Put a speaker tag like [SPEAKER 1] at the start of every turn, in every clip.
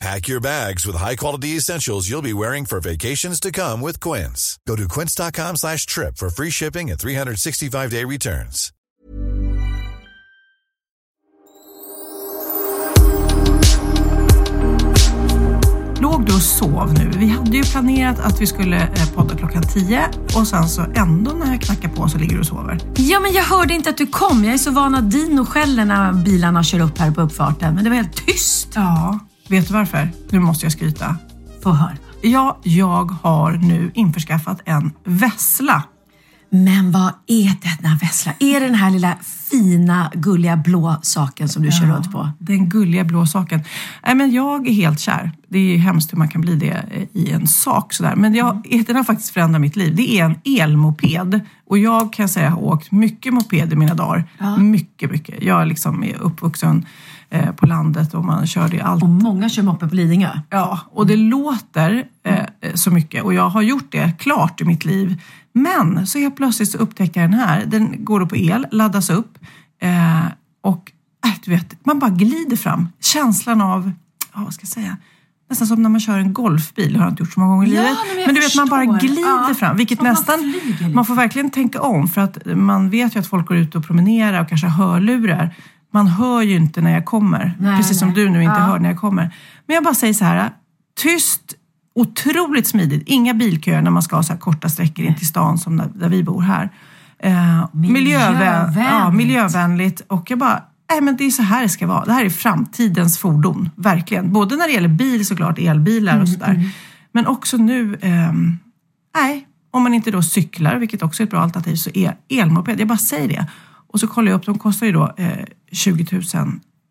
[SPEAKER 1] Pack your bags with high-quality essentials you'll be wearing for vacations to come with Quince. Go to quince.com slash trip for free shipping and 365-day returns.
[SPEAKER 2] Låg du och sov nu? Vi hade ju planerat att vi skulle eh, podda klockan 10 och sen så ändå när jag knackar på så ligger du och sover.
[SPEAKER 3] Ja, men jag hörde inte att du kom. Jag är så van att Dino skäller när bilarna kör upp här på uppfarten. Men det var helt tyst.
[SPEAKER 2] Ja, vet du varför? Nu måste jag skryta.
[SPEAKER 3] Få höra.
[SPEAKER 2] Ja, jag har nu införskaffat en vessla.
[SPEAKER 3] Men vad är denna Vessla? Är det den här lilla fina, gulliga blå saken som du kör runt på?
[SPEAKER 2] Den gulliga blå saken. Nej, men jag är helt kär. Det är hemskt hur man kan bli det eh, i en sak sådär. Men jag, den har faktiskt förändrat mitt liv. Det är en elmoped. Och jag kan säga har åkt mycket moped i mina dagar. Mycket, mycket. Jag liksom är uppvuxen eh, på landet och man körde ju allt
[SPEAKER 3] Och många kör moppe på Lidingö.
[SPEAKER 2] Ja, och det låter eh, så mycket och jag har gjort det klart i mitt liv. Men så helt plötsligt så upptäcker jag den här. Den går då på el, laddas upp eh, och äh, du vet, man bara glider fram. Känslan av, ja, vad ska jag säga, nästan som när man kör en golfbil. Har jag inte gjort så många gånger i
[SPEAKER 3] Ja,
[SPEAKER 2] livet.
[SPEAKER 3] men jag
[SPEAKER 2] Men du vet, man bara
[SPEAKER 3] förstår.
[SPEAKER 2] glider
[SPEAKER 3] Ja,
[SPEAKER 2] fram. Vilket
[SPEAKER 3] man
[SPEAKER 2] nästan,
[SPEAKER 3] lite.
[SPEAKER 2] man får verkligen tänka om för att man vet ju att folk går ut och promenerar och kanske har hörlurar. Man hör ju inte när jag kommer.
[SPEAKER 3] Nej,
[SPEAKER 2] precis som
[SPEAKER 3] nej.
[SPEAKER 2] du nu inte
[SPEAKER 3] Ja.
[SPEAKER 2] hör när jag kommer. Men jag bara säger så här, tyst, otroligt smidigt. Inga bilköer när man ska ha så här korta sträckor in till stan som där, där vi bor här. Eh, miljövän, ja,
[SPEAKER 3] Miljövänligt.
[SPEAKER 2] miljövänligt. Och jag bara, nej men det är så här det ska vara. Det här är framtidens fordon, verkligen. Både när det gäller bil såklart, elbilar och sådär. Men också nu, ehm, nej, om man inte då cyklar, vilket också är ett bra alternativ, så är elmoped, jag bara säger det. Och så kollar jag upp, de kostar ju då eh, 20 000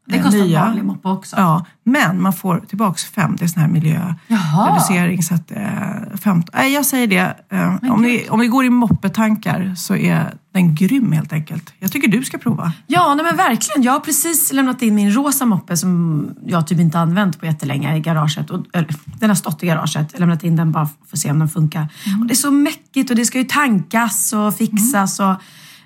[SPEAKER 3] Det
[SPEAKER 2] eh,
[SPEAKER 3] kostar
[SPEAKER 2] nya.
[SPEAKER 3] vanlig moppe också.
[SPEAKER 2] Ja, men man får tillbaks fem, det är sån här miljöreducering. Så att, eh, 15, nej, jag säger det, eh, om, ni, om ni går i moppetankar så är den grym helt enkelt. Jag tycker du ska prova.
[SPEAKER 3] Ja, nej men verkligen. Jag har precis lämnat in min rosa moppe som jag typ inte använt på jättelänge i garaget. Och, eller, den har stått i garaget. Jag har lämnat in den bara för att se om den funkar. Och det är så mäckigt och det ska ju tankas och fixas. Och, eh,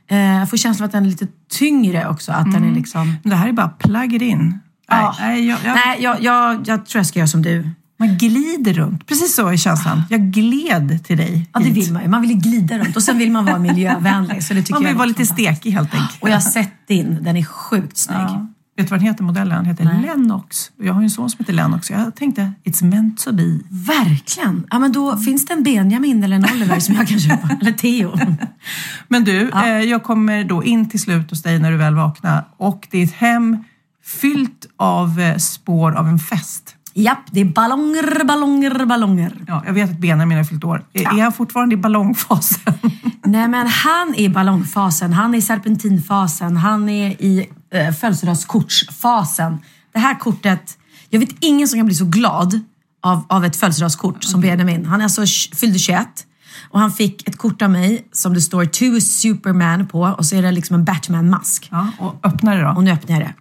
[SPEAKER 3] jag får känslan av att den är lite tyngre också. Att den är liksom...
[SPEAKER 2] Men det här är bara plug it in.
[SPEAKER 3] Ja.
[SPEAKER 2] Nej, jag, jag,
[SPEAKER 3] Nej, jag, jag, jag tror jag ska göra som du.
[SPEAKER 2] Man glider runt. Precis så är känslan. Jag gled till dig
[SPEAKER 3] Ja, det
[SPEAKER 2] hit.
[SPEAKER 3] vill man ju. Man vill ju glida runt och sen vill man vara miljövänlig. Så det tycker
[SPEAKER 2] Man
[SPEAKER 3] jag
[SPEAKER 2] vill
[SPEAKER 3] är
[SPEAKER 2] vara lite
[SPEAKER 3] fantastiskt.
[SPEAKER 2] stekig helt enkelt.
[SPEAKER 3] Och jag har sett din. Den är sjukt snygg.
[SPEAKER 2] Ja. Vet du vad den heter, modellen? Den heter Lennox. Jag har ju en son som heter Lennox. Jag tänkte, it's meant to be.
[SPEAKER 3] Verkligen. Ja, men då finns det en Benjamin eller en Oliver som jag kan köpa. Eller Theo.
[SPEAKER 2] Men du, eh, jag kommer då in till slut hos dig när du väl vaknar och det är ett hem fyllt av eh, spår av en fest.
[SPEAKER 3] Japp, det är ballonger, ballonger, ballonger.
[SPEAKER 2] Ja, jag vet att Benjamin har fyllt år. Är- Är han fortfarande i ballongfasen?
[SPEAKER 3] Nej, men han är i ballongfasen, han är i serpentinfasen, han är i eh, födelsedagskortsfasen. Det här kortet, jag vet ingen som kan bli så glad av, av ett födelsedagskort som Benjamin. Han är alltså fyllde 21 och han fick ett kort av mig som det står To Superman på och så är det liksom en Batman-mask.
[SPEAKER 2] Ja, och öppna det då.
[SPEAKER 3] Och nu öppnar jag det.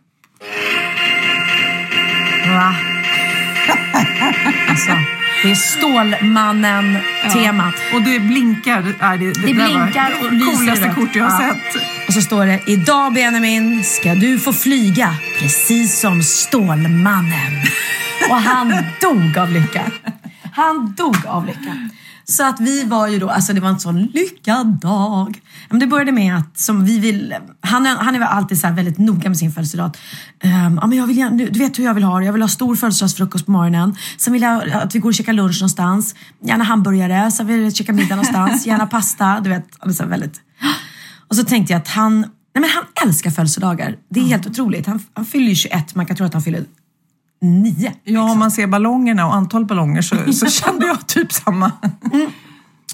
[SPEAKER 3] Va? Alltså, det är Stålmannen-temat.
[SPEAKER 2] Och det blinkar. Nej, det,
[SPEAKER 3] Det
[SPEAKER 2] var
[SPEAKER 3] blinkar och lyser
[SPEAKER 2] coolaste kort jag har
[SPEAKER 3] Ja.
[SPEAKER 2] sett.
[SPEAKER 3] Och så står det, idag Benjamin ska du få flyga precis som Stålmannen. Och han dog av lycka. Han dog av lycka. Så att vi var ju då, alltså det var en sån lyckad dag. Men det började med att som vi vill, han, han är väl alltid så väldigt noga med sin födelsedag. Um, ja, men jag vill, du vet hur jag vill ha det, jag vill ha stor födelsedagsfrukost på morgonen. Sen vill jag att vi går och käkar lunch någonstans. Gärna hamburgare, sen vill jag käka middag någonstans. Gärna pasta, du vet. Han är så väldigt... Och så tänkte jag att han, nej men han älskar födelsedagar. Det är helt otroligt. Han, han fyller ju 21, man kan tro att han fyller 9.
[SPEAKER 2] Ja, om man ser ballongerna och antal ballonger så, så kände jag typ samma.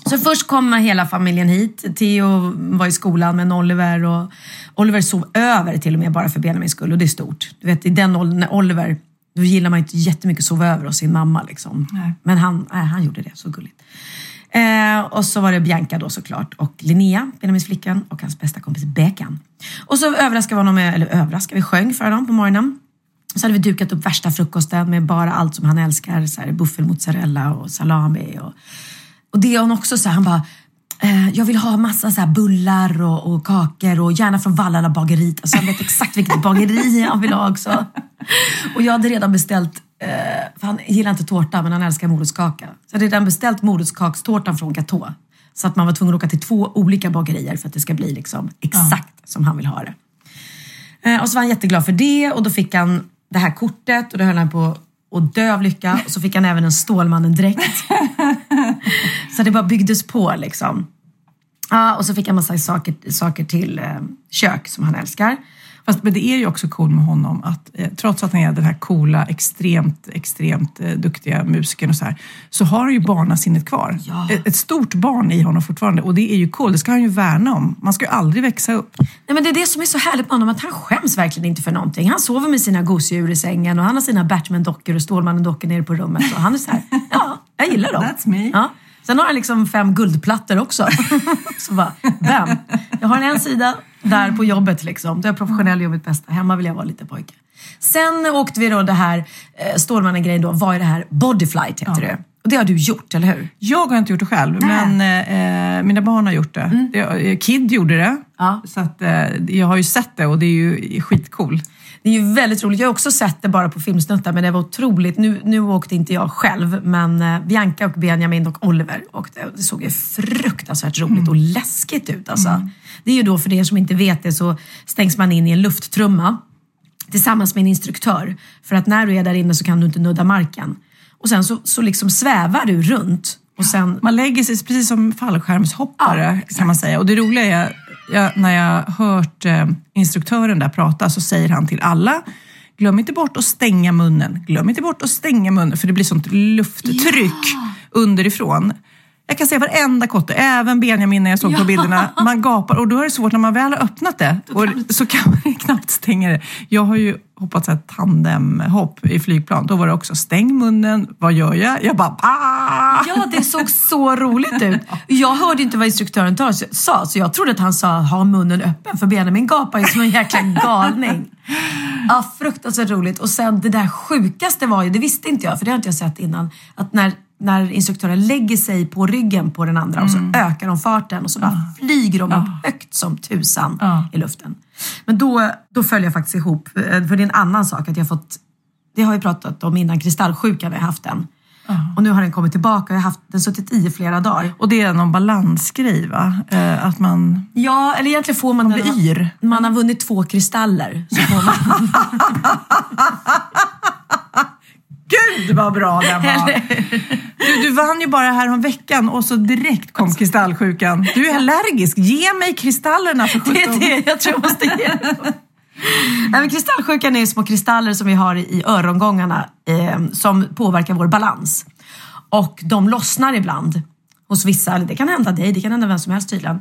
[SPEAKER 3] Så först kom hela familjen hit. Theo var i skolan med Oliver och Oliver sov över till och med bara för Benjamins skull och det är stort. Du vet i den åldern när Oliver, då gillar man inte jättemycket att sova över hos sin mamma liksom.
[SPEAKER 2] Nej.
[SPEAKER 3] Men han, nej, han gjorde det, så gulligt. Eh, och så var det Bianca då såklart och Linnea, Benjamins flickan och hans bästa kompis Bekan. Och så överraskade vi honom med, eller överraskade, vi sjöng för honom på morgonen. Så hade vi dukat upp värsta frukosten med bara allt som han älskar. Så här, buffelmozzarella och salami. Och, och det är hon också så här, han bara, eh, jag vill ha massa så bullar och, och kakor och gärna från Vallala bageriet. Alltså han vet exakt vilket bageri han vill ha också. Och jag hade redan beställt, eh, för han gillar inte tårta men han älskar morotskaka. Så jag hade redan beställt morotskakstårtan från Gatå. Så att man var tvungen att åka till två olika bagerier för att det ska bli liksom exakt som han vill ha det. Eh, och så var han jätteglad för det och då fick han det här kortet och då höll han på att dö av lycka. Och så fick han även en Stålmannen-dräkt. så det bara byggdes på liksom. Ja, och så fick han massa saker, saker till eh, kök som han älskar.
[SPEAKER 2] Fast men det är ju också cool med honom att eh, trots att han är den här coola, extremt, extremt eh, duktiga musikern och så här, så har han ju barnasinnet kvar.
[SPEAKER 3] Ja.
[SPEAKER 2] Ett, ett stort barn i honom fortfarande och det är ju cool, det ska han ju värna om. Man ska ju aldrig växa upp.
[SPEAKER 3] Nej, men det är det som är så härligt med honom, att han skäms verkligen inte för någonting. Han sover med sina gosedjur i sängen och han har sina Batman-dockor och Stålmannen-dockor nere på rummet. Och han är så här, ja, jag gillar dem.
[SPEAKER 2] That's me.
[SPEAKER 3] Ja. Sen har han liksom fem guldplattor också. så bara, bam. Jag har en sida där på jobbet liksom. Då är jag professionell och gör mitt bästa. Hemma vill jag vara lite pojke. Sen åkte vi då det här eh, Stålmannen-grejen då, var ju det här Bodyflight heter det. Och det har du gjort, eller hur?
[SPEAKER 2] Jag har inte gjort det själv,
[SPEAKER 3] Nej.
[SPEAKER 2] men eh, mina barn har gjort det. det eh, Kid gjorde det,
[SPEAKER 3] Ja.
[SPEAKER 2] så att, eh, jag har ju sett det och det är ju skitcool.
[SPEAKER 3] Det är ju väldigt roligt. Jag har också sett det bara på filmsnuttar men det var otroligt. Nu, nu åkte inte jag själv men eh, Bianca och Benjamin och Oliver åkte. Det såg ju fruktansvärt roligt och läskigt ut. Alltså. Det är ju då, för er som inte vet det, så stängs man in i en lufttrumma tillsammans med en instruktör. För att när du är där inne så kan du inte nudda marken. Och sen så, så liksom svävar du runt. Och sen,
[SPEAKER 2] Man lägger sig precis som fallskärmshoppare
[SPEAKER 3] Ja,
[SPEAKER 2] kan man säga. Och det roliga är, jag, när jag hört eh, instruktören där prata så säger han till alla Glöm inte bort att stänga munnen. Glöm inte bort att stänga munnen för det blir sånt lufttryck underifrån. Jag kan se varenda kotte, även Benjamin när jag såg på
[SPEAKER 3] Ja.
[SPEAKER 2] bilderna. Man gapar och då är det svårt när man väl har öppnat det. Och så kan man knappt stänga det. Jag har ju hoppat så här tandemhopp i flygplan. Då var det också stäng munnen, vad gör jag? Jag bara ah!
[SPEAKER 3] Ja, det såg så roligt ut. Jag hörde inte vad instruktören sa, så jag trodde att han sa ha munnen öppen, för Benjamin gapar ju som en jäkla galning. Ja, fruktansvärt roligt. Och sen det där sjukaste var ju, det visste inte jag, för det har inte jag sett innan, att när, när instruktören lägger sig på ryggen på den andra och så ökar de farten och så bara flyger de upp högt som tusan
[SPEAKER 2] Ja.
[SPEAKER 3] i luften. Men då, då föll jag faktiskt ihop, eh, för det är en annan sak att jag fått det har vi pratat om innan, kristallsjukan, vi har haft den. Och nu har den kommit tillbaka, jag har haft den suttit i flera dagar.
[SPEAKER 2] Och det är någon balansgrej va? Eh, att man...
[SPEAKER 3] Ja, eller egentligen får man,
[SPEAKER 2] Man
[SPEAKER 3] den-
[SPEAKER 2] blir yr.
[SPEAKER 3] Man har vunnit två kristaller. Så får man,
[SPEAKER 2] Gud vad bra den var! Du, du vann ju bara här om veckan och så direkt kom kristallsjukan. Du är allergisk, ge mig kristallerna för
[SPEAKER 3] det är
[SPEAKER 2] sjutton.
[SPEAKER 3] det jag tror jag måste ge dem. Nej, men kristallsjukan är små kristaller som vi har i örongångarna eh, som påverkar vår balans. Och de lossnar ibland hos vissa, det kan hända dig, det kan hända vem som helst tydligen.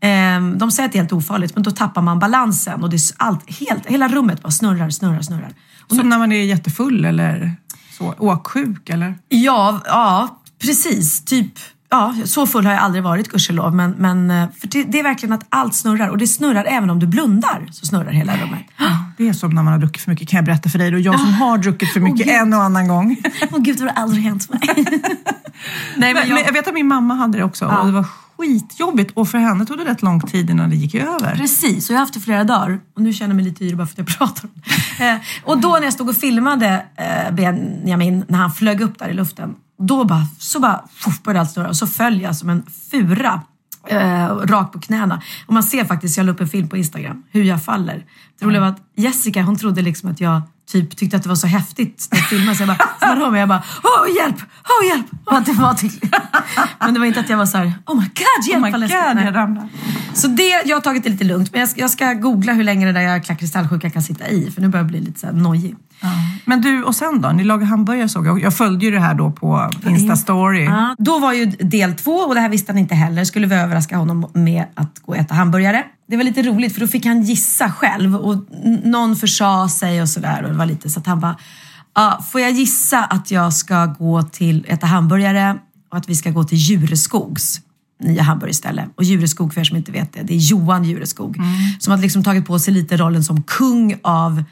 [SPEAKER 3] Eh, de säger att det är helt ofarligt men då tappar man balansen och det är allt, helt, hela rummet bara snurrar, snurrar, snurrar.
[SPEAKER 2] Som när man är jättefull eller så, åksjuk eller?
[SPEAKER 3] Ja, ja precis. Typ, ja, så full har jag aldrig varit gudskelov. Men, men eh, för det, det är verkligen att allt snurrar och det snurrar även om du blundar. Så snurrar hela rummet.
[SPEAKER 2] Det är som när man har druckit för mycket kan jag berätta för dig. Och jag som har druckit för mycket
[SPEAKER 3] Gud.
[SPEAKER 2] en och annan gång.
[SPEAKER 3] Åh gud, det har aldrig hänt mig. Nej, men
[SPEAKER 2] Men, men jag
[SPEAKER 3] jag,
[SPEAKER 2] vet att min mamma hade det också och det var skitjobbigt. Och för henne tog det rätt lång tid innan det gick över.
[SPEAKER 3] precis, och jag har haft det flera dagar. Och nu känner jag mig lite yr bara för att jag pratar om det. Eh, och då när jag stod och filmade eh, Benjamin, när han flög upp där i luften. Då bara, så bara, fuff, började allt snurra. Och så föll jag som en fura. Eh, rakt på knäna. Och man ser faktiskt, jag la upp en film på Instagram, hur jag faller. Det roliga var att Jessica hon trodde liksom att jag typ tyckte att det var så häftigt när filmade. Så jag bara, så man hör mig, jag bara, åh hjälp, åh hjälp. Och det var till... Men det var inte att jag var så här, oh my god, hjälp
[SPEAKER 2] Oh my. God, jag ramlade.
[SPEAKER 3] Så det, jag har tagit det lite lugnt. Men jag ska, jag ska googla hur länge det där jäkla kristallsjukan kan sitta i. För nu börjar jag bli lite så här nojig.
[SPEAKER 2] Men du, och sen då? Ni lagar hamburgare såg jag. Jag följde ju det här då på Insta-story.
[SPEAKER 3] Ja, då var ju del två och det här visste han inte heller. Skulle vi överraska honom med att gå och äta hamburgare. Det var lite roligt för då fick han gissa själv och någon försa sig och sådär. Och det var lite så att han bara, ja, får jag gissa att jag ska gå till äta hamburgare och att vi ska gå till Djureskogs nya hamburgerställe. Och Djureskog, för er som inte vet det, det är Johan Djureskog. Som har liksom tagit på sig lite rollen som kung av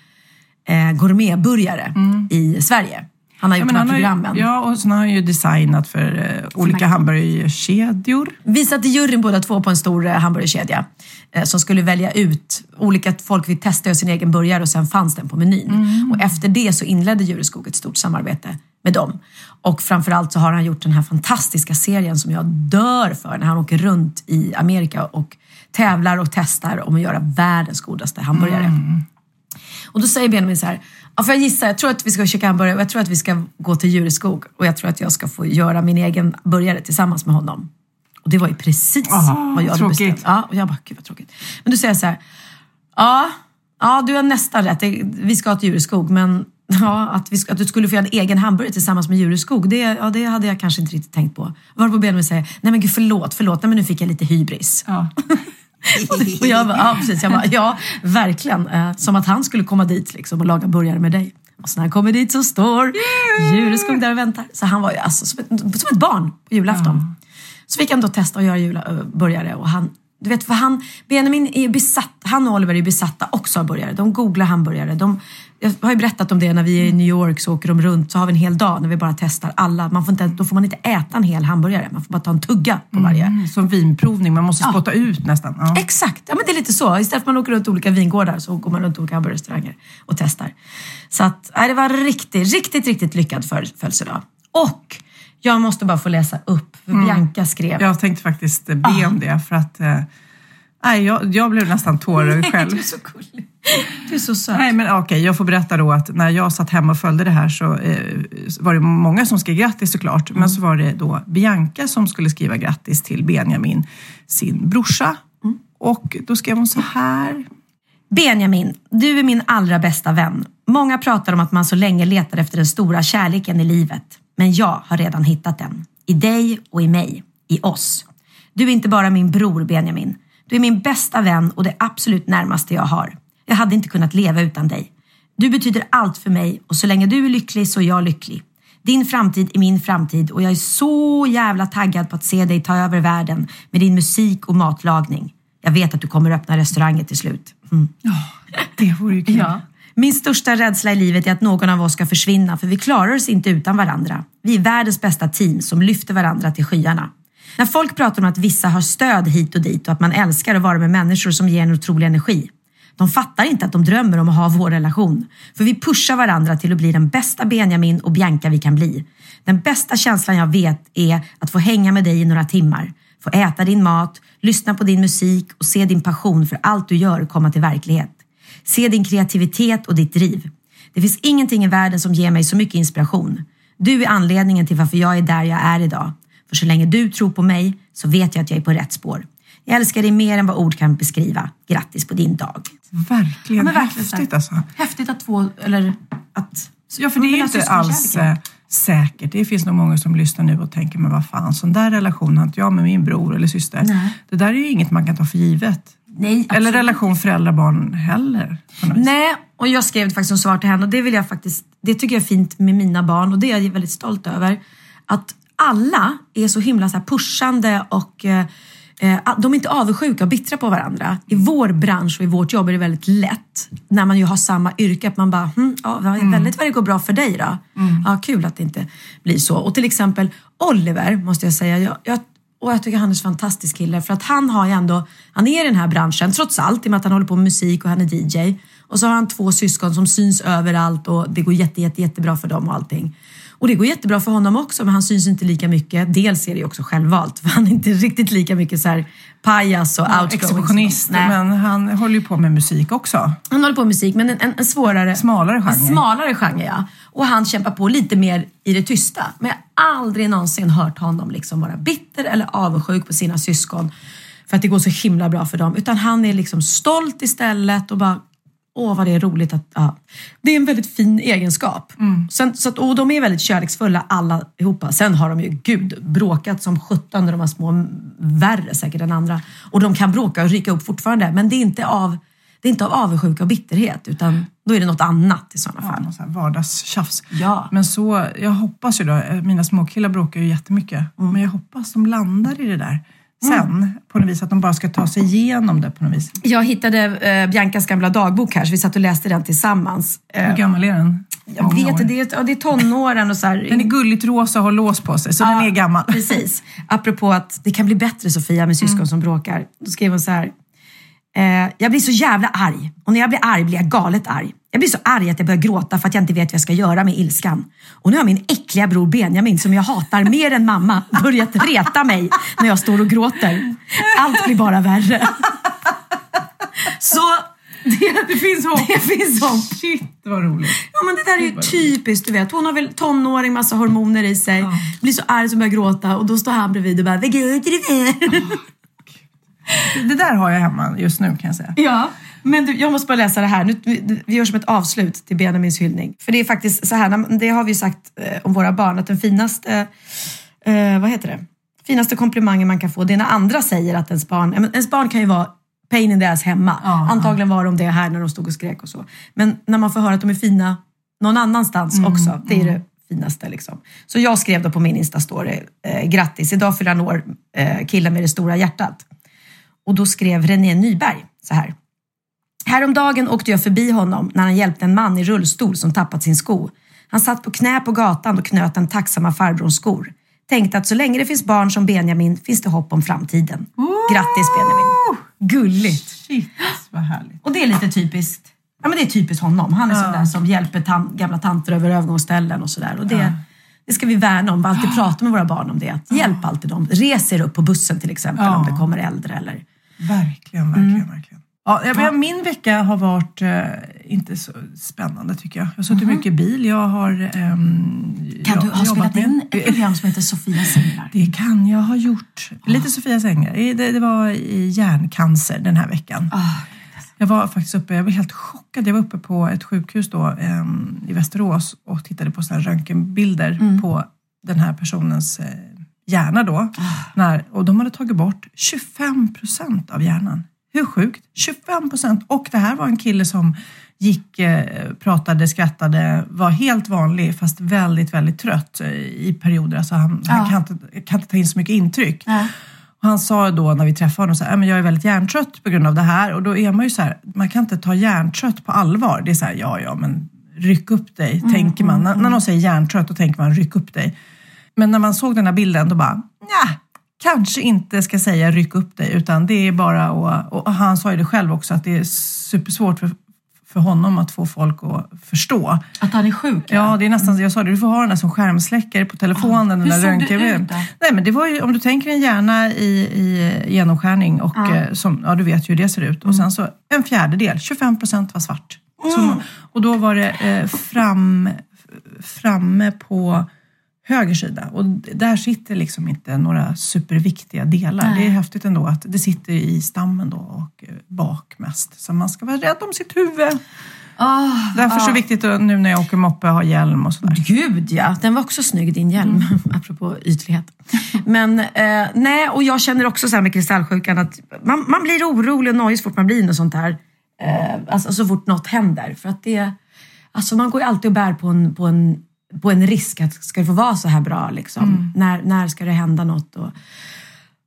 [SPEAKER 3] eh, gourmetburgare i Sverige. Han har gjort
[SPEAKER 2] men
[SPEAKER 3] de här
[SPEAKER 2] har ju,
[SPEAKER 3] programmen.
[SPEAKER 2] ja, och sen har han ju designat för eh, olika hamburgerkedjor.
[SPEAKER 3] Vi satt i juryn båda två på en stor eh, hamburgerkedja eh, som skulle välja ut olika folk fick testa sin egen burgare och sen fanns den på menyn. Och efter det så inledde Djureskog ett stort samarbete med dem. Och framförallt så har han gjort den här fantastiska serien som jag dör för när han åker runt i Amerika och tävlar och testar om att göra världens godaste hamburgare. Och då säger Benjamin så här, ja, får jag gissa, jag tror att vi ska käka hamburgare och jag tror att vi ska gå till Djureskog och jag tror att jag ska få göra min egen burgare tillsammans med honom. Och det var ju precis
[SPEAKER 2] Ah,
[SPEAKER 3] vad jag hade
[SPEAKER 2] tråkigt.
[SPEAKER 3] bestämt. Ja, och jag bara, gud vad tråkigt. Men du säger så här, ja, ja du har nästan rätt, vi ska till Djureskog men ja, att, vi att du skulle få göra en egen hamburgare tillsammans med Djureskog, det, ja, det hade jag kanske inte riktigt tänkt på. Varpå Benjamin säger, nej men gud förlåt, förlåt, nej men nu fick jag lite hybris.
[SPEAKER 2] Ja.
[SPEAKER 3] Och jag bara, ja precis. Jag bara, ja verkligen. Eh, som att han skulle komma dit liksom, och laga burgare med dig. Och så när han kommer dit så står Djureskog där och väntar. Så han var ju alltså som ett, som ett barn på julafton. Så fick han då testa att göra jula, äh, burgare och han du vet, för han, Benjamin är besatt, han och Oliver är besatta också av burgare. De googlar hamburgare. De, jag har ju berättat om det när vi är i New York så åker de runt så har vi en hel dag när vi bara testar alla. Man får inte, då får man inte äta en hel hamburgare, man får bara ta en tugga på varje.
[SPEAKER 2] Mm, Som vinprovning, man måste spotta ut nästan. Ja.
[SPEAKER 3] Exakt, ja, men det är lite så. Istället för att man åker runt olika vingårdar så går man runt olika hamburgerrestauranger och testar. Så att, nej, det var riktigt, riktigt, riktigt lyckad för, födelsedag. Och jag måste bara få läsa upp, för Bianca skrev.
[SPEAKER 2] Jag tänkte faktiskt eh, be om det för att eh, nej, jag, jag blev nästan tårögd själv.
[SPEAKER 3] Du är så gullig. Du är så söt.
[SPEAKER 2] Nej men okej, jag får berätta då att när jag satt hemma och följde det här så eh, var det många som skrev grattis såklart. Men så var det då Bianca som skulle skriva grattis till Benjamin, sin brorsa. Och då skrev hon så här.
[SPEAKER 3] Benjamin, du är min allra bästa vän. Många pratar om att man så länge letar efter den stora kärleken i livet. Men jag har redan hittat den. I dig och i mig. I oss. Du är inte bara min bror Benjamin. Du är min bästa vän och det absolut närmaste jag har. Jag hade inte kunnat leva utan dig. Du betyder allt för mig och så länge du är lycklig så är jag lycklig. Din framtid är min framtid och jag är så jävla taggad på att se dig ta över världen med din musik och matlagning. Jag vet att du kommer öppna restauranger till slut. Mm.
[SPEAKER 2] Det vore ju kul.
[SPEAKER 3] Ja. Min största rädsla i livet är att någon av oss ska försvinna för vi klarar oss inte utan varandra. Vi är världens bästa team som lyfter varandra till skyarna. När folk pratar om att vissa har stöd hit och dit och att man älskar att vara med människor som ger en otrolig energi. De fattar inte att de drömmer om att ha vår relation. För vi pushar varandra till att bli den bästa Benjamin och Bianca vi kan bli. Den bästa känslan jag vet är att få hänga med dig i några timmar. Få äta din mat, lyssna på din musik och se din passion för allt du gör komma till verklighet. Se din kreativitet och ditt driv. Det finns ingenting i världen som ger mig så mycket inspiration. Du är anledningen till varför jag är där jag är idag. För så länge du tror på mig så vet jag att jag är på rätt spår. Jag älskar dig mer än vad ord kan beskriva. Grattis på din dag.
[SPEAKER 2] Verkligen,
[SPEAKER 3] men verkligen
[SPEAKER 2] häftigt alltså.
[SPEAKER 3] Häftigt att två, eller att...
[SPEAKER 2] Ja, för det är ju inte alls eh, säkert. Det finns nog många som lyssnar nu och tänker, men vad fan, sån där relation har inte jag med min bror eller syster.
[SPEAKER 3] Nej.
[SPEAKER 2] Det där är ju inget man kan ta för givet.
[SPEAKER 3] Nej,
[SPEAKER 2] Eller relation föräldrar-barn heller.
[SPEAKER 3] Nej, och jag skrev faktiskt som svar till henne och det vill jag faktiskt, det tycker jag är fint med mina barn och det är jag väldigt stolt över. Att alla är så himla så pushande och eh, eh, de är inte avundsjuka och bittra på varandra. I vår bransch och i vårt jobb är det väldigt lätt när man ju har samma yrke att man bara, hm, ja, vad väldigt vad det går bra för dig då. Ja, kul att det inte blir så. Och till exempel Oliver måste jag säga, jag, jag och jag tycker han är en fantastisk kille för att han har ju ändå, han är i den här branschen trots allt i och med att han håller på med musik och han är DJ. Och så har han två syskon som syns överallt och det går jätte, jätte, jättebra för dem och allting. Och det går jättebra för honom också, men han syns inte lika mycket. Dels är det också självvalt, för han är inte riktigt lika mycket så här pajas och outgoing.
[SPEAKER 2] Exhibitionist, men han håller ju på med musik också.
[SPEAKER 3] Han håller på med musik, men en, en, en svårare...
[SPEAKER 2] Smalare genre.
[SPEAKER 3] En smalare genre, ja. Och han kämpar på lite mer i det tysta. Men jag har aldrig någonsin hört honom liksom vara bitter eller avundsjuk på sina syskon för att det går så himla bra för dem. Utan han är liksom stolt istället och bara Åh vad det är roligt att... Ja. Det är en väldigt fin egenskap. Sen, så att, och de är väldigt kärleksfulla allihopa. Sen har de ju, gud, bråkat som sjutton när de var små. Värre säkert än andra. Och de kan bråka och ryka upp fortfarande. Men det är inte av, det är inte av avundsjuka och bitterhet. Utan då är det något annat i sådana
[SPEAKER 2] Ja,
[SPEAKER 3] fall.
[SPEAKER 2] här vardagstjafs.
[SPEAKER 3] Ja.
[SPEAKER 2] Men så, jag hoppas ju då, eh, mina småkillar bråkar ju jättemycket,
[SPEAKER 3] Mm.
[SPEAKER 2] men jag hoppas de landar i det där sen på något vis, att de bara ska ta sig igenom det på något vis.
[SPEAKER 3] Jag hittade eh, Biancas gamla dagbok här, så vi satt och läste den tillsammans. Eh,
[SPEAKER 2] Hur gammal är den?
[SPEAKER 3] jag vet inte, det, är- ja, det är tonåren och så här.
[SPEAKER 2] Den är gulligt rosa och har lås på sig, så den är gammal.
[SPEAKER 3] Precis. Apropå att det kan bli bättre Sofia med syskon som bråkar. Då skrev hon så här. Eh, jag blir så jävla arg och när jag blir arg blir jag galet arg. Jag blir så arg att jag börjar gråta för att jag inte vet vad jag ska göra med ilskan. Och nu har min äckliga bror Benjamin, som jag hatar mer än mamma, börjat reta mig när jag står och gråter. Allt blir bara värre. Så det,
[SPEAKER 2] Det finns hopp.
[SPEAKER 3] det finns hopp.
[SPEAKER 2] Shit vad roligt.
[SPEAKER 3] Ja men det där är ju typiskt, du vet. Hon har väl tonåring, massa hormoner i sig. Blir så arg som börjar gråta och då står han bredvid och bara "Vad gråter du för?"
[SPEAKER 2] Det där har jag hemma just nu kan jag säga.
[SPEAKER 3] Ja, men du, jag måste bara läsa det här. Nu, vi, gör som ett avslut till Benjamins hyllning. För det är faktiskt så här, det har vi ju sagt eh, om våra barn, att den finaste, eh, vad heter det? Finaste komplimangen man kan få, det är när andra säger att ens barn, ens barn kan ju vara pain in the ass hemma.
[SPEAKER 2] Ja,
[SPEAKER 3] Antagligen var de det här när de stod och skrek och så. Men när man får höra att de är fina någon annanstans också, det är det finaste. Liksom. Så jag skrev då på min Insta-story, eh, grattis, idag fyller han år, eh, killen med det stora hjärtat. Och då skrev René Nyberg så här. Häromdagen åkte jag förbi honom när han hjälpte en man i rullstol som tappat sin sko. Han satt på knä på gatan och knöt den tacksamma farbrorns skor. Tänkte att så länge det finns barn som Benjamin finns det hopp om framtiden. Grattis Benjamin! Gulligt!
[SPEAKER 2] Shit vad härligt.
[SPEAKER 3] Och det är lite typiskt. Ja men det är typiskt honom. Han är sån där som hjälper tan- gamla tanter över övergångsställen och sådär. Och det, det ska vi värna om. Vi alltid prata med våra barn om det. Att hjälp alltid dem. Res er upp på bussen till exempel
[SPEAKER 2] Ja.
[SPEAKER 3] om det kommer äldre eller
[SPEAKER 2] Verkligen, verkligen, verkligen. Ja, jag, min vecka har varit eh, inte så spännande tycker jag. Jag har suttit mycket i bil. Jag har ehm,
[SPEAKER 3] Kan du ha spelat
[SPEAKER 2] med-
[SPEAKER 3] in ett program som heter Sofia singlar?
[SPEAKER 2] Det kan jag ha gjort. Lite Sofia Sänger. Det, det var i hjärncancer den här veckan. Jag var faktiskt uppe, jag var helt chockad. Jag var uppe på ett sjukhus då em, i Västerås och tittade på såna röntgenbilder på den här personens eh, hjärna då. När, och de hade tagit bort 25 procent av hjärnan. Hur sjukt? 25 procent! Och det här var en kille som gick, eh, pratade, skrattade, var helt vanlig fast väldigt, väldigt trött i perioder. Alltså han, han kan, inte, kan inte ta in så mycket intryck. Och han sa då när vi träffade honom så här, "Ja, jag är väldigt hjärntrött på grund av det här. Och då är man ju så här, man kan inte ta hjärntrött på allvar. Det är så här, ja ja men ryck upp dig, tänker man. När, när någon säger hjärntrött då tänker man ryck upp dig. Men när man såg den här bilden då bara, nja, kanske inte ska säga ryck upp dig utan det är bara att, och han sa ju det själv också att det är supersvårt för, för honom att få folk att förstå.
[SPEAKER 3] Att han är sjuk?
[SPEAKER 2] Ja, det är nästan, jag sa det, du får ha den där som skärmsläckare på telefonen. den
[SPEAKER 3] Hur såg det
[SPEAKER 2] röntgen-
[SPEAKER 3] ut då?
[SPEAKER 2] Nej, men det var ju, om du tänker en hjärna i, i genomskärning och eh, som, ja, du vet ju hur det ser ut. Och sen så en fjärdedel, 25 procent var svart. Så, och då var det eh, fram, framme på höger sida och där sitter liksom inte några superviktiga delar. Det är häftigt ändå att det sitter i stammen då och eh, bak mest. Så man ska vara rädd om sitt huvud.
[SPEAKER 3] Oh,
[SPEAKER 2] Därför är det så viktigt att nu när jag åker moppe ha hjälm och sådär.
[SPEAKER 3] Gud ja, den var också snygg din hjälm, apropå ytlighet. Men eh, nej, och jag känner också så här med kristallsjukan att man, man blir orolig och nojig så fort man blir något sånt här. Eh, alltså så fort något händer. För att det, alltså man går ju alltid och bär på en, på en, på en risk att ska det få vara så här bra liksom? När, när ska det hända något? Och,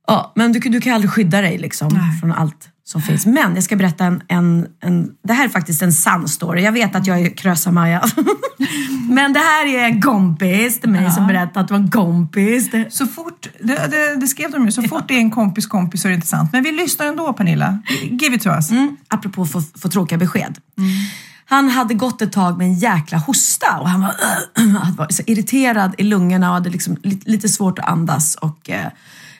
[SPEAKER 3] ja, men du, du kan aldrig skydda dig liksom, från allt som finns. Men jag ska berätta en, en, en... Det här är faktiskt en sann story. Jag vet att jag är Krösa-Maja. Men det här är en kompis till mig som berättade att det var en kompis.
[SPEAKER 2] Så fort, det, det, det skrev de ju, så fort det är en kompis kompis så är det inte sant. Men vi lyssnar ändå Pernilla. Give it to us.
[SPEAKER 3] mm, apropå få, få tråkiga besked. Han hade gått ett tag med en jäkla hosta och han var, han var så irriterad i lungorna och hade liksom lite, svårt att andas. Och, eh,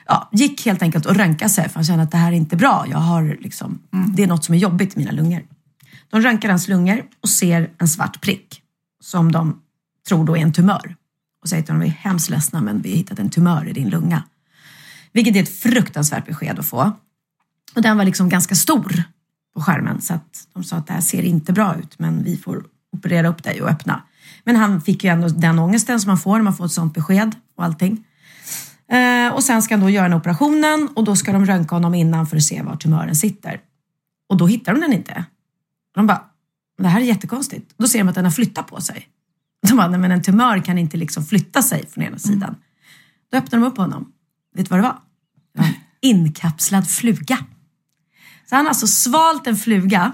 [SPEAKER 3] ja, gick helt enkelt och röntgade sig för han kände att det här är inte bra. Jag har liksom, Det är något som är jobbigt i mina lungor. De röntgar hans lungor och ser en svart prick som de tror då är en tumör. Och säger till honom, vi är hemskt ledsna men vi har hittat en tumör i din lunga. Vilket är ett fruktansvärt besked att få. Och den var liksom ganska stor på skärmen så att de sa att det här ser inte bra ut men vi får operera upp dig och öppna. Men han fick ju ändå den ångesten som man får när man får ett sånt besked och allting. Eh, och sen ska han då göra den operationen och då ska de röntga honom innan för att se var tumören sitter. Och då hittar de den inte. Och de bara, det här är jättekonstigt. Då ser de att den har flyttat på sig. De bara, nej men en tumör kan inte liksom flytta sig från ena sidan. Då öppnar de upp honom. Vet du vad det var? Det var en inkapslad fluga. Så han har alltså svalt en fluga.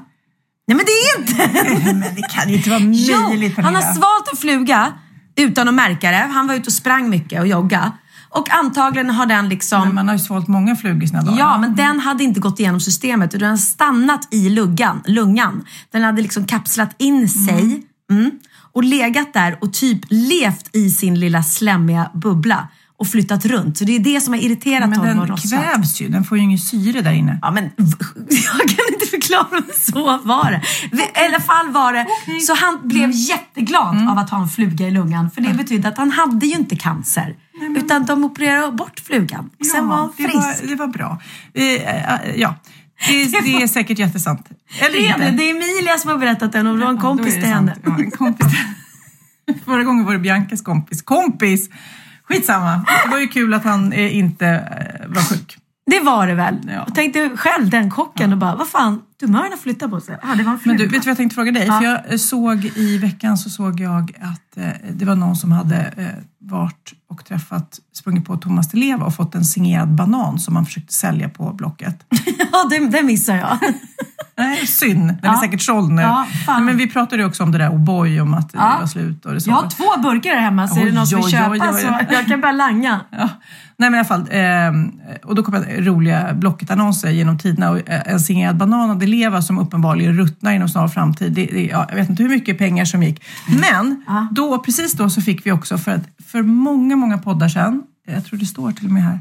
[SPEAKER 3] Nej men det är inte!
[SPEAKER 2] Men det kan ju inte vara
[SPEAKER 3] Jo,
[SPEAKER 2] möjligt
[SPEAKER 3] han har svalt en fluga utan att märka det. Han var ute och sprang mycket och jogga. Och antagligen har den liksom...
[SPEAKER 2] Men man har ju svalt många flugor sina dagar.
[SPEAKER 3] Ja, men den hade inte gått igenom systemet utan den stannat i luggan, lungan. Den hade liksom kapslat in sig mm, och legat där och typ levt i sin lilla slemmiga bubbla och flyttat runt. Så det är det som har irriterat
[SPEAKER 2] men
[SPEAKER 3] honom och
[SPEAKER 2] den kvävs ju. Den får ju ingen syre där inne.
[SPEAKER 3] Ja, men jag kan inte förklara, men så var det. I alla fall var det, så han blev jätteglad av att ha en fluga i lungan. För det betydde att han hade ju inte cancer. Utan de opererade bort flugan. Och sen var han
[SPEAKER 2] det
[SPEAKER 3] frisk.
[SPEAKER 2] var, det var bra. Eh, eh, ja, det, det är säkert jättesant. Eller
[SPEAKER 3] Det är det. Det är Emilia som har berättat den och det var en
[SPEAKER 2] Ja,
[SPEAKER 3] kompis
[SPEAKER 2] är
[SPEAKER 3] till
[SPEAKER 2] det
[SPEAKER 3] henne.
[SPEAKER 2] Ja, en kompis. Förra gången var det Biancas kompis. Kompis! Skitsamma. Det var ju kul att han eh, inte eh, var sjuk.
[SPEAKER 3] Det var det väl?
[SPEAKER 2] Ja.
[SPEAKER 3] Jag tänkte själv den kocken och bara, vad fan, tumören har flyttat på sig. Ja, det var en
[SPEAKER 2] Men du, vet du vad jag tänkte fråga dig?
[SPEAKER 3] Ja.
[SPEAKER 2] För jag eh, såg i veckan så såg jag att eh, det var någon som hade eh, varit och träffat, sprungit på Thomas Di Leva och fått en signerad banan som man försökte sälja på Blocket.
[SPEAKER 3] Ja, det, det missar jag.
[SPEAKER 2] Nej, synd. Den är
[SPEAKER 3] Ja.
[SPEAKER 2] säkert såld nu.
[SPEAKER 3] Ja.
[SPEAKER 2] Nej, men vi pratade ju också om det där O'boy, om att
[SPEAKER 3] Ja.
[SPEAKER 2] det var slut och det så.
[SPEAKER 3] Jag har två burkar hemma, så är det
[SPEAKER 2] Oj,
[SPEAKER 3] någon som vill
[SPEAKER 2] oj,
[SPEAKER 3] köpa
[SPEAKER 2] oj, oj.
[SPEAKER 3] så jag kan börja langa.
[SPEAKER 2] Ja. Nej men i alla fall, eh, och då kom det roliga Blocket-annonser genom tiderna och eh, en signerad banan av Leva som uppenbarligen ruttnar inom snar framtid. Det, det, ja, jag vet inte hur mycket pengar som gick. Men
[SPEAKER 3] Ja.
[SPEAKER 2] då, precis då så fick vi också, för, att, för många, många poddar sedan, jag tror det står till och med här,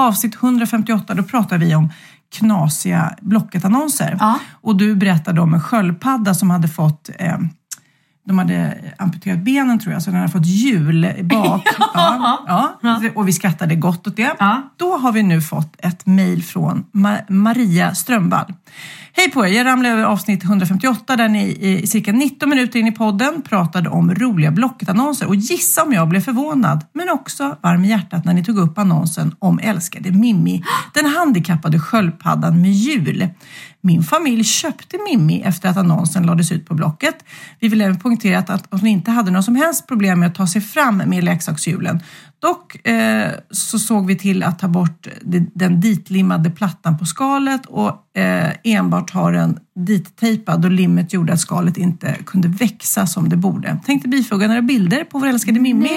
[SPEAKER 2] avsnitt 158, då pratar vi om knasiga Blocket-annonser.
[SPEAKER 3] Ja.
[SPEAKER 2] Och du berättade om en sköldpadda som hade fått eh, de hade amputerat benen tror jag, så den hade fått hjul bak. ja, ja. Och vi skrattade gott åt det.
[SPEAKER 3] Ja.
[SPEAKER 2] Då har vi nu fått ett mejl från Ma- Maria Strömvall. Hej på er! Jag ramlade över avsnitt 158 där ni i cirka 19 minuter in i podden pratade om roliga Blocket-annonser och gissa om jag blev förvånad, men också varm i hjärtat när ni tog upp annonsen om älskade Mimmi, den handikappade sköldpaddan med hjul. Min familj köpte Mimmi efter att annonsen lades ut på Blocket. Vi vill även poängtera att, att hon inte hade några som helst problem med att ta sig fram med leksakshjulen. Dock eh, så såg vi till att ta bort den ditlimmade plattan på skalet och eh, enbart ha den dittejpad då limmet gjorde att skalet inte kunde växa som det borde. Tänkte bifoga några bilder på vår älskade Mimmi.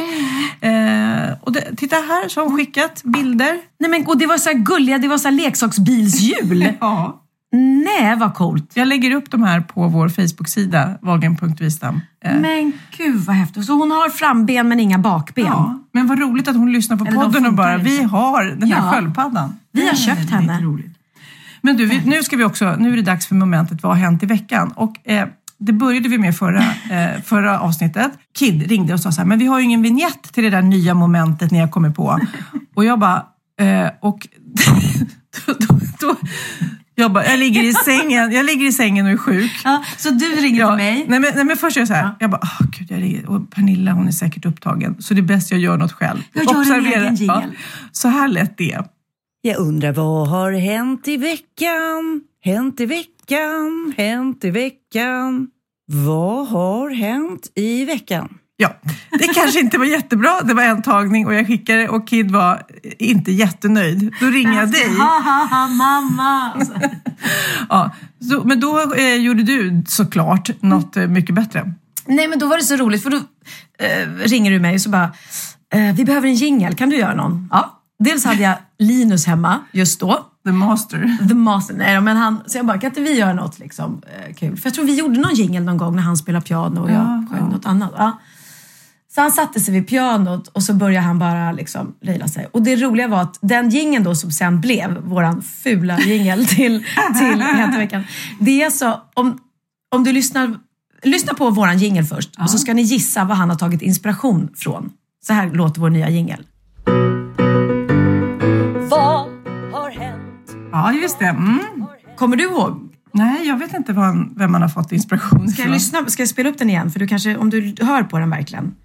[SPEAKER 2] Eh, och det, titta här så har hon skickat bilder.
[SPEAKER 3] Nej men och det var så gulliga, det var så här leksaksbilshjul.
[SPEAKER 2] Ja.
[SPEAKER 3] Nej vad coolt.
[SPEAKER 2] Jag lägger upp de här på vår Facebook-sida, wahlgren.vistam. Eh,
[SPEAKER 3] Men gud vad häftigt. Så hon har framben men inga bakben.
[SPEAKER 2] Ja, men vad roligt att hon lyssnar på
[SPEAKER 3] Eller de
[SPEAKER 2] podden och bara, vi har den här
[SPEAKER 3] Ja.
[SPEAKER 2] sköldpaddan.
[SPEAKER 3] Vi har köpt henne.
[SPEAKER 2] Men du, nu ska vi också, nu är det dags för momentet Vad har hänt i veckan? Och eh, det började vi med förra, eh, förra avsnittet. Kid ringde och sa så här, men vi har ju ingen vignett till det där nya momentet ni har kommit på. Och jag bara, eh, och då, då, då, jag bara, jag ligger i sängen, jag ligger i sängen och är sjuk.
[SPEAKER 3] Ja, så du ringer
[SPEAKER 2] Ja,
[SPEAKER 3] till mig.
[SPEAKER 2] Nej, men, nej men först är jag så här, jag bara, åh gud, jag ringer, och Pernilla hon är säkert upptagen så det är bäst jag gör något själv.
[SPEAKER 3] Jag gör en
[SPEAKER 2] Observera-
[SPEAKER 3] egen jingle.
[SPEAKER 2] Så här lät det.
[SPEAKER 4] Jag undrar vad har hänt i veckan? Hänt i veckan? Hänt i veckan? Vad har hänt i veckan?
[SPEAKER 2] Ja, det kanske inte var jättebra. Det var en tagning och jag skickade och Kid var inte jättenöjd. Då ringer jag dig.
[SPEAKER 3] Ha ha ha mamma.
[SPEAKER 2] Ja, så, men då eh, gjorde du såklart något eh, mycket bättre.
[SPEAKER 3] Nej men då var det så roligt för då eh, ringer du mig och så bara, eh, vi behöver en jingel, kan du göra någon? Ja. Dels hade jag Linus hemma just då.
[SPEAKER 2] The Master.
[SPEAKER 3] The Master. Nej, men han, så jag bara, kan inte vi göra något liksom, eh, kul? För jag tror vi gjorde någon jingle någon gång när han spelade piano och jag
[SPEAKER 2] Ja,
[SPEAKER 3] sjöng
[SPEAKER 2] ja.
[SPEAKER 3] något annat. Ja. Så han satte sig vid pianot och så började han bara liksom lila sig. Och det roliga var att den jingeln då som sen blev våran fula jingel till, till veckan. Det är alltså, om, om du lyssnar, lyssna på våran jingel först och så ska ni gissa vad han har tagit inspiration från. Så här låter vår nya jingel.
[SPEAKER 4] Vad har hänt?
[SPEAKER 2] Ja, just det. Mm.
[SPEAKER 3] Kommer du ihåg?
[SPEAKER 2] Nej, jag vet inte vem man har fått inspiration
[SPEAKER 3] Ska jag, lyssna, ska jag spela upp den igen? För du kanske, om du hör på den verkligen.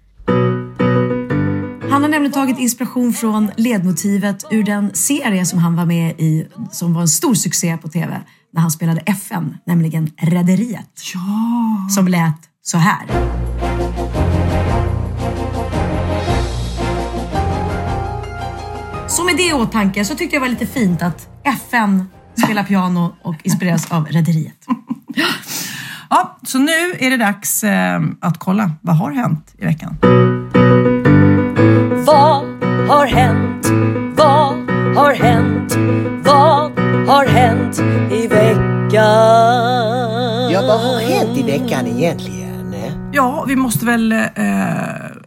[SPEAKER 3] Han har nämligen tagit inspiration från ledmotivet ur den serie som han var med i, som var en stor succé på TV när han spelade FN, nämligen Rederiet.
[SPEAKER 2] Ja.
[SPEAKER 3] Som lät så här. Så med det i åtanke så tyckte jag det var lite fint att FN spelar piano och inspireras av Rederiet.
[SPEAKER 2] ja, så nu är det dags eh, att kolla. Vad har hänt i veckan?
[SPEAKER 4] Vad har hänt? Vad har hänt? Vad har hänt i veckan?
[SPEAKER 5] Ja, vad har hänt i veckan egentligen?
[SPEAKER 2] Ja, vi måste väl eh,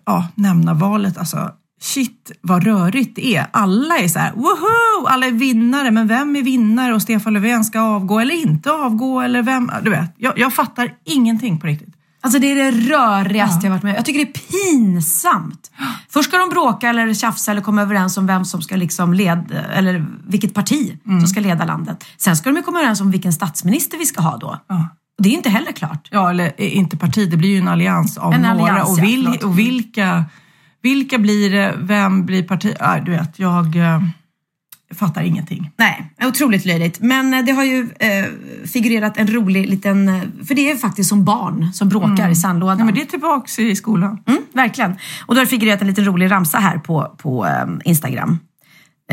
[SPEAKER 2] ja, nämna valet. Alltså, shit vad rörigt det är. Alla är så här, woho! Alla är vinnare, men vem är vinnare? Och Stefan Löfven ska avgå eller inte avgå? Eller vem? Du vet, jag, jag fattar ingenting på riktigt.
[SPEAKER 3] Alltså det är det rörigaste jag varit med Jag tycker det är pinsamt. Först ska de bråka eller tjafsa eller komma överens om vem som ska liksom leda, eller vilket parti som ska leda landet. Sen ska de ju komma överens om vilken statsminister vi ska ha då.
[SPEAKER 2] Ja.
[SPEAKER 3] Och det är inte heller klart.
[SPEAKER 2] Ja, eller eh, inte parti, det blir ju en allians av
[SPEAKER 3] En
[SPEAKER 2] några.
[SPEAKER 3] allians,
[SPEAKER 2] och,
[SPEAKER 3] ja,
[SPEAKER 2] vil,
[SPEAKER 3] förlåt.
[SPEAKER 2] och vilka, vilka blir det? Vem blir parti? Ja, du vet, jag eh, fattar ingenting.
[SPEAKER 3] Nej, otroligt löjligt. Men eh, det har ju eh, figurerat en rolig liten... eh, För det är ju faktiskt som barn som bråkar i sandlådan.
[SPEAKER 2] Ja, men det är tillbaks i skolan.
[SPEAKER 3] Mm, verkligen. Och då har det figurerat en liten rolig ramsa här på, på eh, Instagram.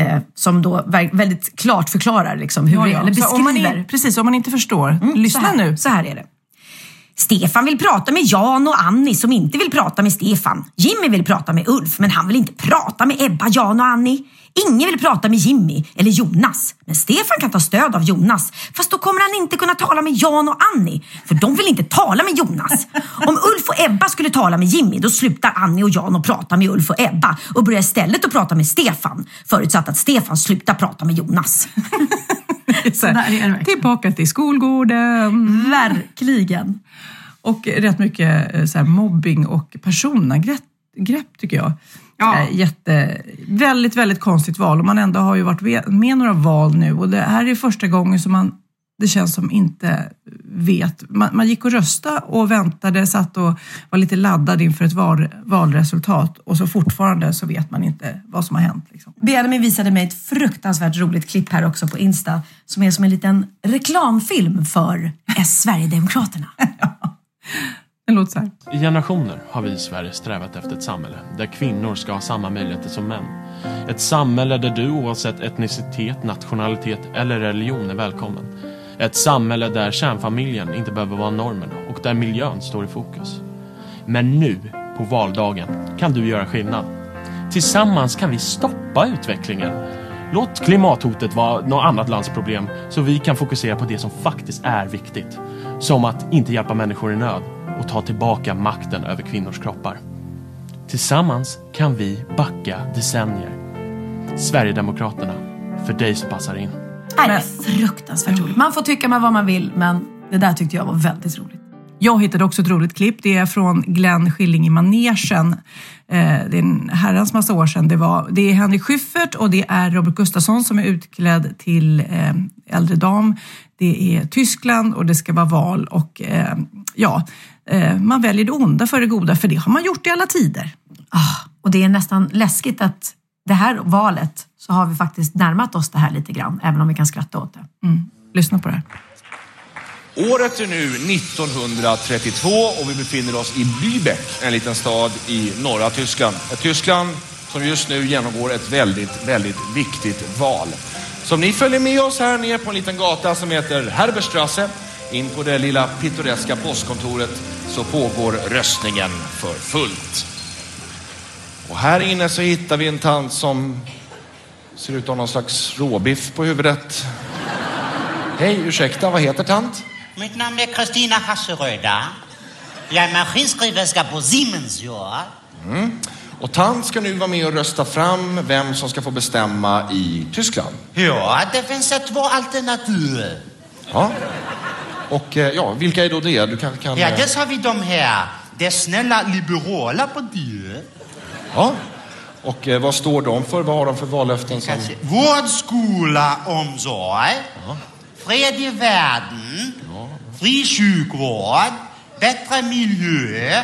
[SPEAKER 3] Eh, som då väldigt klart förklarar liksom hur
[SPEAKER 2] Ja,
[SPEAKER 3] det är,
[SPEAKER 2] ja.
[SPEAKER 3] eller beskriver.
[SPEAKER 2] om är, precis, om man inte förstår,
[SPEAKER 3] Mm,
[SPEAKER 2] lyssna
[SPEAKER 3] så
[SPEAKER 2] nu.
[SPEAKER 3] Så här är det. Stefan vill prata med Jan och Annie som inte vill prata med Stefan. Jimmy vill prata med Ulf, men han vill inte prata med Ebba, Jan och Annie. Ingen vill prata med Jimmy eller Jonas, men Stefan kan ta stöd av Jonas. Fast då kommer han inte kunna tala med Jan och Annie, för de vill inte tala med Jonas. Om Ulf och Ebba skulle tala med Jimmy, då slutar Annie och Jan att prata med Ulf och Ebba och börjar istället att prata med Stefan, förutsatt att Stefan slutar prata med Jonas.
[SPEAKER 2] Tillbaka till skolgården.
[SPEAKER 3] Verkligen.
[SPEAKER 2] Och rätt mycket eh, så här, mobbing och personangrepp grepp, tycker jag.
[SPEAKER 3] Ja.
[SPEAKER 2] Eh, Jätte, väldigt, väldigt konstigt val. Och man ändå har ju varit med några val nu och det här är första gången som man det känns som inte vet. Man, man gick och röstade och väntade, satt och var lite laddad inför ett val, valresultat och så fortfarande så vet man inte vad som har hänt. Liksom.
[SPEAKER 3] Benjamin visade mig ett fruktansvärt roligt klipp här också på Insta som är som en liten reklamfilm för Sverigedemokraterna.
[SPEAKER 2] Den låter så här.
[SPEAKER 6] I generationer har vi i Sverige strävat efter ett samhälle där kvinnor ska ha samma möjligheter som män. Ett samhälle där du oavsett etnicitet, nationalitet eller religion är välkommen. Ett samhälle där kärnfamiljen inte behöver vara normen och där miljön står i fokus. Men nu, på valdagen, kan du göra skillnad. Tillsammans kan vi stoppa utvecklingen. Låt klimathotet vara något annat lands problem så vi kan fokusera på det som faktiskt är viktigt. Som att inte hjälpa människor i nöd och ta tillbaka makten över kvinnors kroppar. Tillsammans kan vi backa decennier. Sverigedemokraterna, för dig som passar in.
[SPEAKER 3] Nej, det är fruktansvärt roligt. Man får tycka med vad man vill, men det där tyckte jag var väldigt roligt.
[SPEAKER 2] Jag hittade också ett roligt klipp. Det är från Glenn Skilling i manegen. Eh, Det är en herrans massa år sedan. Det, var, det är Henrik Schyffert och det är Robert Gustafsson som är utklädd till eh, äldre dam. Det är Tyskland och det ska vara val och eh, ja, man väljer det onda för det goda för det har man gjort i alla tider.
[SPEAKER 3] Ah, och det är nästan läskigt att det här valet så har vi faktiskt närmat oss det här lite grann, även om vi kan skratta åt det.
[SPEAKER 2] Mm. Lyssna på det här.
[SPEAKER 7] Året är nu 1932 och vi befinner oss i Lübeck, en liten stad i norra Tyskland. Ett Tyskland som just nu genomgår ett väldigt, väldigt viktigt val. Så om ni följer med oss här ner på en liten gata som heter Herberstrasse, in på det lilla pittoreska postkontoret, så pågår röstningen för fullt. Och här inne så hittar vi en tant som Ser ut att ha någon slags råbiff på huvudet. Hej, ursäkta, vad heter tant?
[SPEAKER 8] Mitt namn är Kristina Hasseröda. Jag är maskinskriverska på Siemens, ja.
[SPEAKER 7] Mm. Och tant ska nu vara med och rösta fram vem som ska få bestämma i Tyskland.
[SPEAKER 8] Ja, det finns två alternativ.
[SPEAKER 7] Ja. Och eh, ja, vilka är då det? Du kanske kan...
[SPEAKER 8] Ja,
[SPEAKER 7] eh,
[SPEAKER 8] dels har vi de här. Det snälla liberala partiet.
[SPEAKER 7] Ja. Och eh, vad står de för? Vad har de för vallöften? Som...
[SPEAKER 8] Vård, skola, omsorg. Fred i världen. Fri sjukvård. Bättre miljö.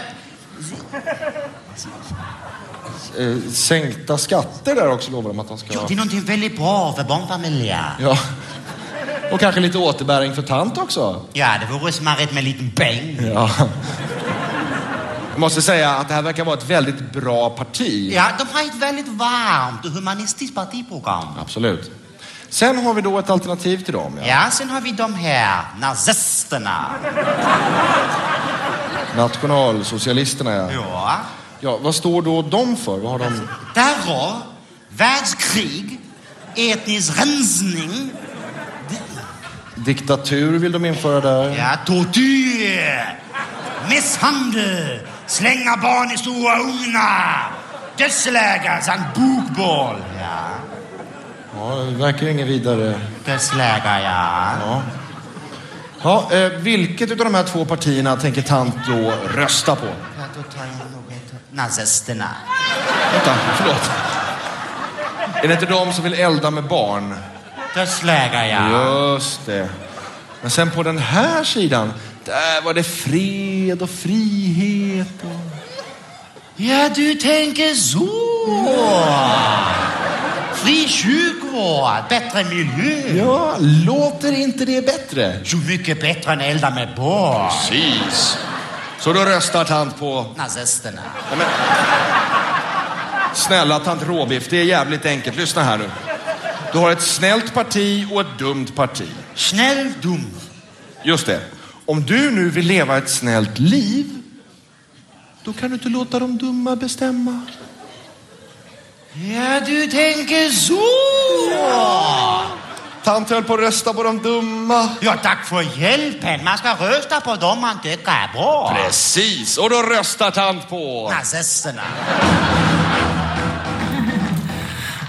[SPEAKER 7] Eh, sänkta skatter där också lovar de att de ska...
[SPEAKER 8] Ja, det är någonting väldigt bra för barnfamiljer.
[SPEAKER 7] Ja. Och kanske lite återbäring för tant också.
[SPEAKER 8] Ja, det vore smarrigt med en liten bäng.
[SPEAKER 7] Ja. Jag måste säga att det här verkar vara ett väldigt bra parti.
[SPEAKER 8] Ja, de har ett väldigt varmt och humanistiskt partiprogram.
[SPEAKER 7] Absolut. Sen har vi då ett alternativ till dem. Ja.
[SPEAKER 8] Ja, sen har vi de här nazisterna.
[SPEAKER 7] Nationalsocialisterna, ja.
[SPEAKER 8] Ja.
[SPEAKER 7] ja. Vad står då de för? Vad har de...
[SPEAKER 8] Terror, världskrig, etnisk rensning,
[SPEAKER 7] Diktatur vill de införa där.
[SPEAKER 8] ja, tortyr, misshandel, slänga barn i stora ugnar, dödsläger samt bokboll. Ja,
[SPEAKER 7] Ja, det verkar inget vidare.
[SPEAKER 8] dödsläger, ja.
[SPEAKER 7] Ja. Ja, eh, vilket av de här två partierna tänker tant då rösta på?
[SPEAKER 8] Ja, då tar jag något. Nazisterna.
[SPEAKER 7] Vänta, förlåt. Är det inte de som vill elda med barn?
[SPEAKER 8] Dödsläger, ja.
[SPEAKER 7] Just det. Men sen på den här sidan, där var det fred och frihet. Och...
[SPEAKER 8] Ja, du tänker så. Fri sjukvård, bättre miljö.
[SPEAKER 7] Ja, låter inte det bättre?
[SPEAKER 8] Så mycket bättre än elda med barn.
[SPEAKER 7] Precis. Så då röstar tant på...
[SPEAKER 8] Nazisterna.
[SPEAKER 7] Ja, men... Snälla tant Råbiff, det är jävligt enkelt. Lyssna här nu. Du har ett snällt parti och ett dumt parti.
[SPEAKER 8] Snäll, dum.
[SPEAKER 7] Just det. Om du nu vill leva ett snällt liv, då kan du inte låta de dumma bestämma.
[SPEAKER 8] Ja, du tänker så.
[SPEAKER 7] Tant höll på att rösta på de dumma.
[SPEAKER 8] Ja, tack för hjälpen. Man ska rösta på dem man tycker är bra.
[SPEAKER 7] Precis, och då röstar tant på...
[SPEAKER 8] Nazisterna.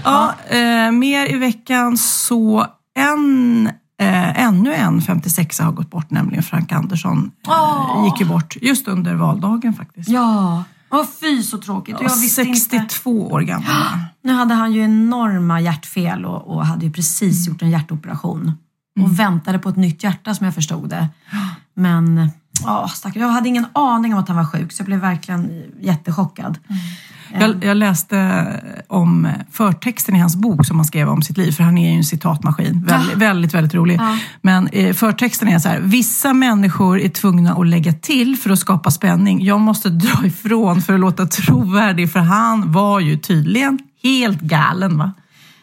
[SPEAKER 2] Ja, eh, mer i veckan så en, eh, ännu en 56 har gått bort, nämligen Frank Andersson. Eh, gick ju bort just under valdagen faktiskt.
[SPEAKER 3] Ja, Åh, fy så tråkigt.
[SPEAKER 2] Ja,
[SPEAKER 3] jag visste
[SPEAKER 2] 62
[SPEAKER 3] inte.
[SPEAKER 2] år gammal.
[SPEAKER 3] Nu hade han ju enorma hjärtfel och, och hade ju precis gjort en hjärtoperation. Och väntade på ett nytt hjärta som jag förstod det. Men ja, stackare, jag hade ingen aning om att han var sjuk så jag blev verkligen jättechockad.
[SPEAKER 2] Jag, jag läste om förtexten i hans bok som han skrev om sitt liv, för han är ju en citatmaskin. Väldigt, väldigt, väldigt rolig.
[SPEAKER 3] Ja.
[SPEAKER 2] Men eh, förtexten är så här, vissa människor är tvungna att lägga till för att skapa spänning. Jag måste dra ifrån för att låta trovärdig, för han var ju tydligen helt galen. va?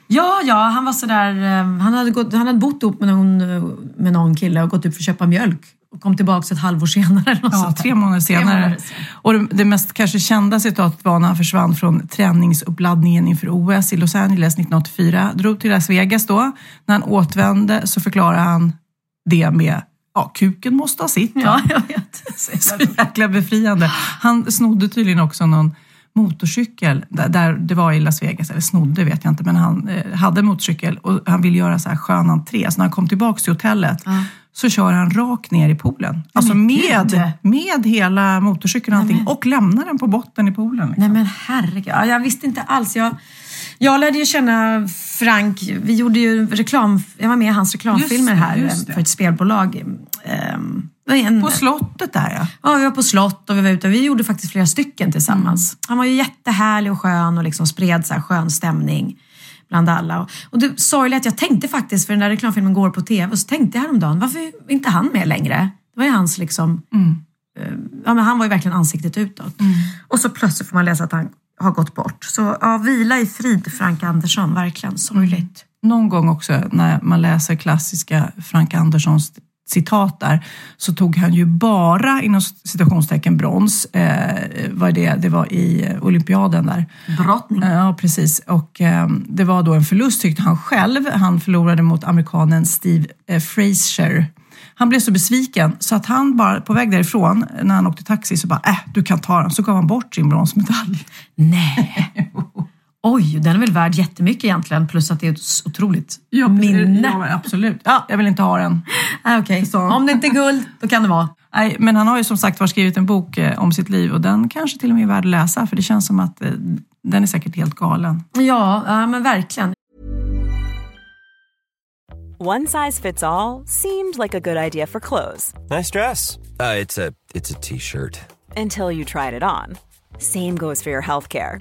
[SPEAKER 3] Ja, ja, han var sådär, eh, han hade, gått, han hade bott ihop med någon, eh, med någon kille och gått upp för att köpa mjölk. Och kom tillbaka ett halvår senare.
[SPEAKER 2] Ja, tre månader senare.
[SPEAKER 3] månader.
[SPEAKER 2] Och det, det mest kanske kända citatet var när han försvann från träningsuppladdningen inför OS i Los Angeles 1984. Drog till Las Vegas då. När han återvände så förklarade han det med Ja, kuken måste ha sitt.
[SPEAKER 3] Ja, jag vet.
[SPEAKER 2] Så jäkla befriande. Han snodde tydligen också någon motorcykel där, där det var i Las Vegas, eller snodde vet jag inte, men han eh, hade motorcykel och han ville göra så här skön entré. Så när han kom tillbaka till hotellet så kör han rakt ner i poolen. Alltså
[SPEAKER 3] men
[SPEAKER 2] med, med hela motorcykeln och allting och lämnar den på botten i poolen. Liksom.
[SPEAKER 3] Nej men herregud, ja, jag visste inte alls. Jag, jag lärde ju känna Frank, vi gjorde ju reklam, jag var med i hans reklamfilmer
[SPEAKER 2] det,
[SPEAKER 3] här för ett spelbolag. Ehm, en,
[SPEAKER 2] På slottet där ja.
[SPEAKER 3] Ja, vi var på slott och vi var ute. Vi gjorde faktiskt flera stycken tillsammans.
[SPEAKER 2] Mm.
[SPEAKER 3] Han var ju jättehärlig och skön och liksom spred så här skön stämning bland alla. Och- Och det sorgliga att jag tänkte faktiskt, för den där reklamfilmen går på tv, och så tänkte jag häromdagen, varför är inte han med längre? Det var ju hans liksom, eh, ja men han var ju verkligen ansiktet utåt. Och så plötsligt får man läsa att han har gått bort. Så ja, vila i frid Frank Andersson, verkligen sorgligt.
[SPEAKER 2] Någon gång också när man läser klassiska Frank Anderssons
[SPEAKER 3] citat där, så tog han ju bara inom citationstecken brons. Eh, var det, det var i eh, olympiaden där.
[SPEAKER 4] Brottning.
[SPEAKER 3] Ja, precis. Och eh, det var då en förlust tyckte han själv. Han förlorade mot amerikanen Steve eh, Frazier. Han blev så besviken så att han bara på väg därifrån när han åkte taxi så bara, äh, du kan ta den. Så gav han bort sin bronsmedalj.
[SPEAKER 4] Nej. Oj, den är väl värd jättemycket egentligen, plus att det är ett otroligt
[SPEAKER 3] Ja,
[SPEAKER 4] minne.
[SPEAKER 3] Ja, absolut. Ja, jag vill inte ha den.
[SPEAKER 4] Ah, Okej, om det inte är guld, då kan det vara.
[SPEAKER 3] Nej, men han har ju som sagt var skrivit en bok eh, om sitt liv och den kanske till och med är värd att läsa för det känns som att eh, den är säkert helt galen.
[SPEAKER 4] Ja, ja men verkligen.
[SPEAKER 9] One size fits all seemed like a good idea for clothes
[SPEAKER 10] Nice dress. Uh, it's a it's a t-shirt.
[SPEAKER 9] until you tried it on. Same goes for your healthcare.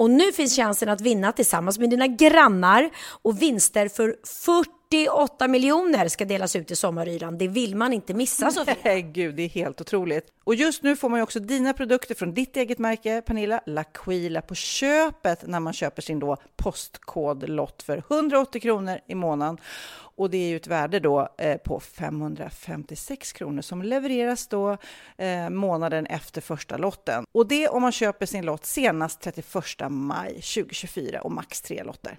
[SPEAKER 4] Och nu finns chansen att vinna tillsammans med dina grannar och vinster för 48 miljoner ska delas ut i sommaryran. Det vill man inte missa Sofia.
[SPEAKER 2] Nej, Gud, det är helt otroligt. Och just nu får man ju också dina produkter från ditt eget märke, Pernilla, L'Aquila, på köpet när man köper sin då postkodlott för 180 kronor i månaden. Och det är ju ett värde då eh, på 556 kronor som levereras då eh, månaden efter första lotten. Och det om man köper sin lott senast 31 maj 2024 och max tre lotter.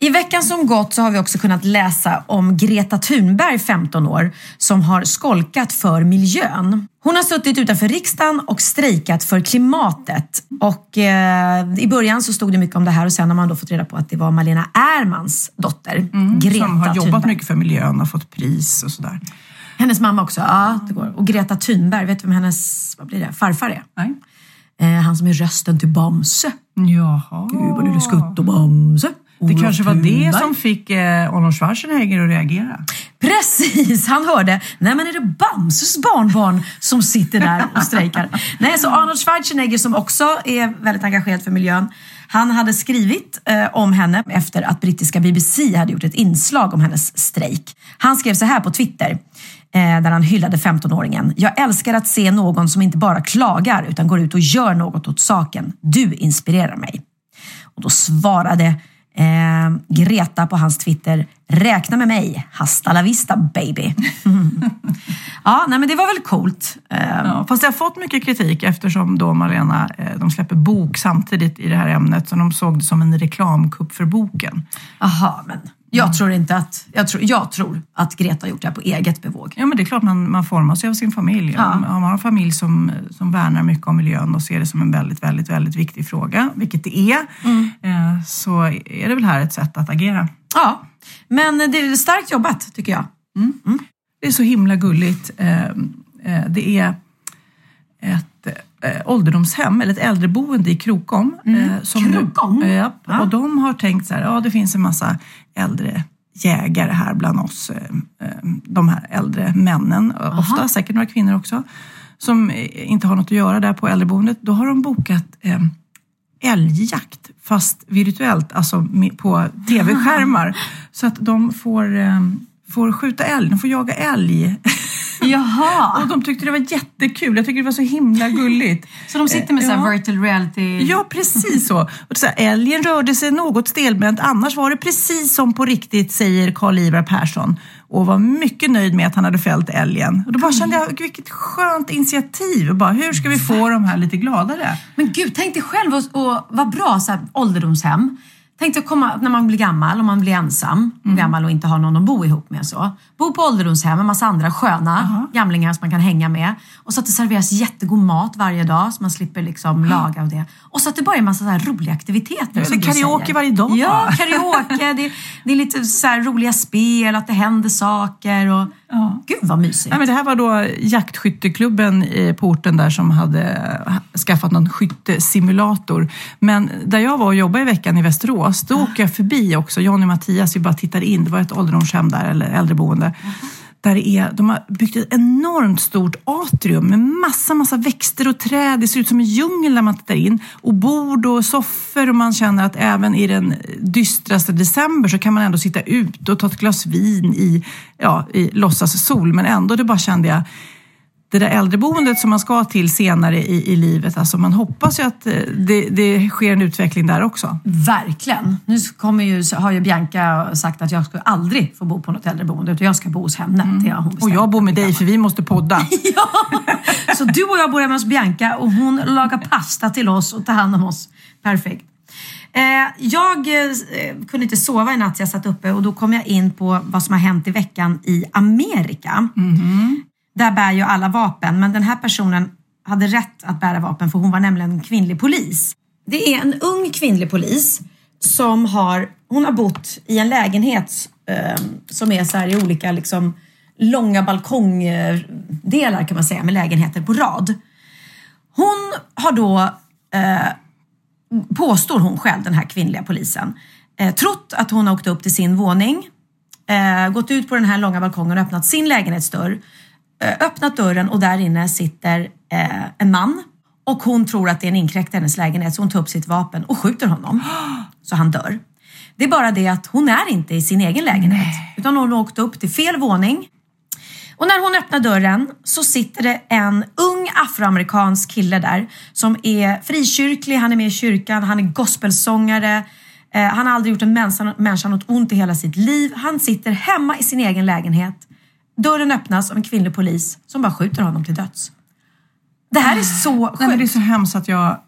[SPEAKER 3] I veckan som gått så har vi också kunnat läsa om Greta Thunberg, 15 år, som har skolkat för miljön. Hon har suttit utanför riksdagen och strejkat för klimatet. Och eh, I början så stod det mycket om det här och sen har man då fått reda på att det var Malena Ärmans dotter,
[SPEAKER 2] Mm,
[SPEAKER 3] Greta
[SPEAKER 2] som har jobbat
[SPEAKER 3] Thunberg.
[SPEAKER 2] mycket för miljön och fått pris och sådär.
[SPEAKER 3] Hennes mamma också, ja det går. Och Greta Thunberg, vet du vem hennes vad blir det, farfar är?
[SPEAKER 2] Nej.
[SPEAKER 3] Eh, han som är rösten till Bamse.
[SPEAKER 2] Jaha.
[SPEAKER 3] Gud vad är skutt och Bamse.
[SPEAKER 2] Det kanske var det som fick eh, Arnold Schwarzenegger att reagera.
[SPEAKER 3] Precis, han hörde, nej men är det Bamses barnbarn som sitter där och strejkar? nej, så Arnold Schwarzenegger som också är väldigt engagerad för miljön, han hade skrivit eh, om henne efter att brittiska BBC hade gjort ett inslag om hennes strejk. Han skrev så här på Twitter, eh, där han hyllade 15-åringen. Jag älskar att se någon som inte bara klagar utan går ut och gör något åt saken. Du inspirerar mig. Och då svarade eh, Greta på hans Twitter, räkna med mig, hasta la vista baby. ja, nej men det var väl coolt. Eh,
[SPEAKER 2] Ja, fast det har fått mycket kritik eftersom då Malena, eh, de släpper bok samtidigt i det här ämnet så de såg det som en reklamkupp för boken.
[SPEAKER 3] Aha, men jag tror inte att, jag tror, jag tror att Greta har gjort det här på eget bevåg.
[SPEAKER 2] Ja men det är klart man, man formas ju av sin familj.
[SPEAKER 3] Ja.
[SPEAKER 2] Om man har en familj som, som värnar mycket om miljön och ser det som en väldigt, väldigt, väldigt viktig fråga, vilket det är, eh, så är det väl här ett sätt att agera.
[SPEAKER 3] Ja, men det är starkt jobbat tycker jag.
[SPEAKER 2] Det är så himla gulligt. Eh, eh, Det är ett eh, ålderdomshem, eller ett äldreboende i Krokom. eh, som nu-
[SPEAKER 3] Krokom?
[SPEAKER 2] Eh, japp. Och de har tänkt så här, ja det finns en massa äldre jägare här bland oss, eh, de här äldre männen, eh, ofta säkert några kvinnor också, som inte har något att göra där på äldreboendet. Då har de bokat eh, älgjakt, fast virtuellt, alltså på tv-skärmar. Så att de får, får skjuta älg, de får jaga älg.
[SPEAKER 3] Jaha!
[SPEAKER 2] Och de tyckte det var jättekul, jag tycker det var så himla gulligt.
[SPEAKER 3] Så de sitter med så här virtual reality?
[SPEAKER 2] Ja, precis så. Och så här, älgen rörde sig något stelbent, annars var det precis som på riktigt, säger Karl-Ivar Persson. Och var mycket nöjd med att han hade fällt älgen. Och då bara kände jag, vilket skönt initiativ. Och bara, hur ska vi få de här lite gladare?
[SPEAKER 3] Men gud, tänk dig själv och, och vad bra så här, ålderdomshem. Tänk dig att komma när man blir gammal och man blir ensam, gammal och inte har någon att bo ihop med. så. Bo på ålderdomshem med massa andra sköna gamlingar som man kan hänga med. Och så att det serveras jättegod mat varje dag så man slipper liksom laga och det. Och så att det bara är en massa så roliga aktiviteter.
[SPEAKER 2] Eller karaoke varje dag.
[SPEAKER 3] Ja, karaoke. det, det är lite så roliga spel, att det händer saker. Och, Gud vad mysigt.
[SPEAKER 2] Nej, men det här var då jaktskytteklubben eh, på orten där som hade skaffat någon skyttesimulator. Men där jag var och jobbade i veckan i Västerås, då åker jag förbi också. Johnny och Mattias, vi bara tittade in. Det var ett ålderdomshem där, eller äldreboende. Där det är, de har byggt ett enormt stort atrium med massa, massa växter och träd. Det ser ut som en djungel när man tittar in. Och bord och soffor och man känner att även i den dystraste december så kan man ändå sitta ute och ta ett glas vin i, ja, i låtsas sol. Men ändå, det bara kände jag, det där äldreboendet som man ska till senare i, i livet, alltså man hoppas ju att eh, det, det sker en utveckling där också.
[SPEAKER 3] Verkligen. Nu kommer ju, har ju Bianca sagt att jag ska aldrig få bo på något äldreboende utan jag ska bo hos henne. Det har hon
[SPEAKER 2] Och jag bor med dig för vi måste podda.
[SPEAKER 3] Så du och jag bor hemma hos Bianca och hon lagar pasta till oss och tar hand om oss. Perfekt. Eh, jag eh, kunde inte sova i natt jag satt uppe och då kom jag in på vad som har hänt i veckan i Amerika. Där bär ju alla vapen men den här personen hade rätt att bära vapen för hon var nämligen en kvinnlig polis. Det är en ung kvinnlig polis som har, hon har bott i en lägenhet eh, som är så här i olika liksom, långa balkongdelar kan man säga med lägenheter på rad. Hon har då, eh, påstår hon själv, den här kvinnliga polisen, eh, trott att hon har åkt upp till sin våning, eh, gått ut på den här långa balkongen och öppnat sin lägenhetsdörr. Eh, öppnat dörren och där inne sitter eh, en man och hon tror att det är en inkräktare i hennes lägenhet så hon tar upp sitt vapen och skjuter honom så han dör. Det är bara det att hon är inte i sin egen lägenhet utan hon har åkt upp till fel våning och när hon öppnar dörren så sitter det en ung afroamerikansk kille där som är frikyrklig, han är med i kyrkan, han är gospelsångare, eh, han har aldrig gjort en människa, människa något ont i hela sitt liv. Han sitter hemma i sin egen lägenhet. Dörren öppnas av en kvinnlig polis som bara skjuter honom till döds. Det här är så sjukt.
[SPEAKER 2] Nej, men det är så hemskt att jag...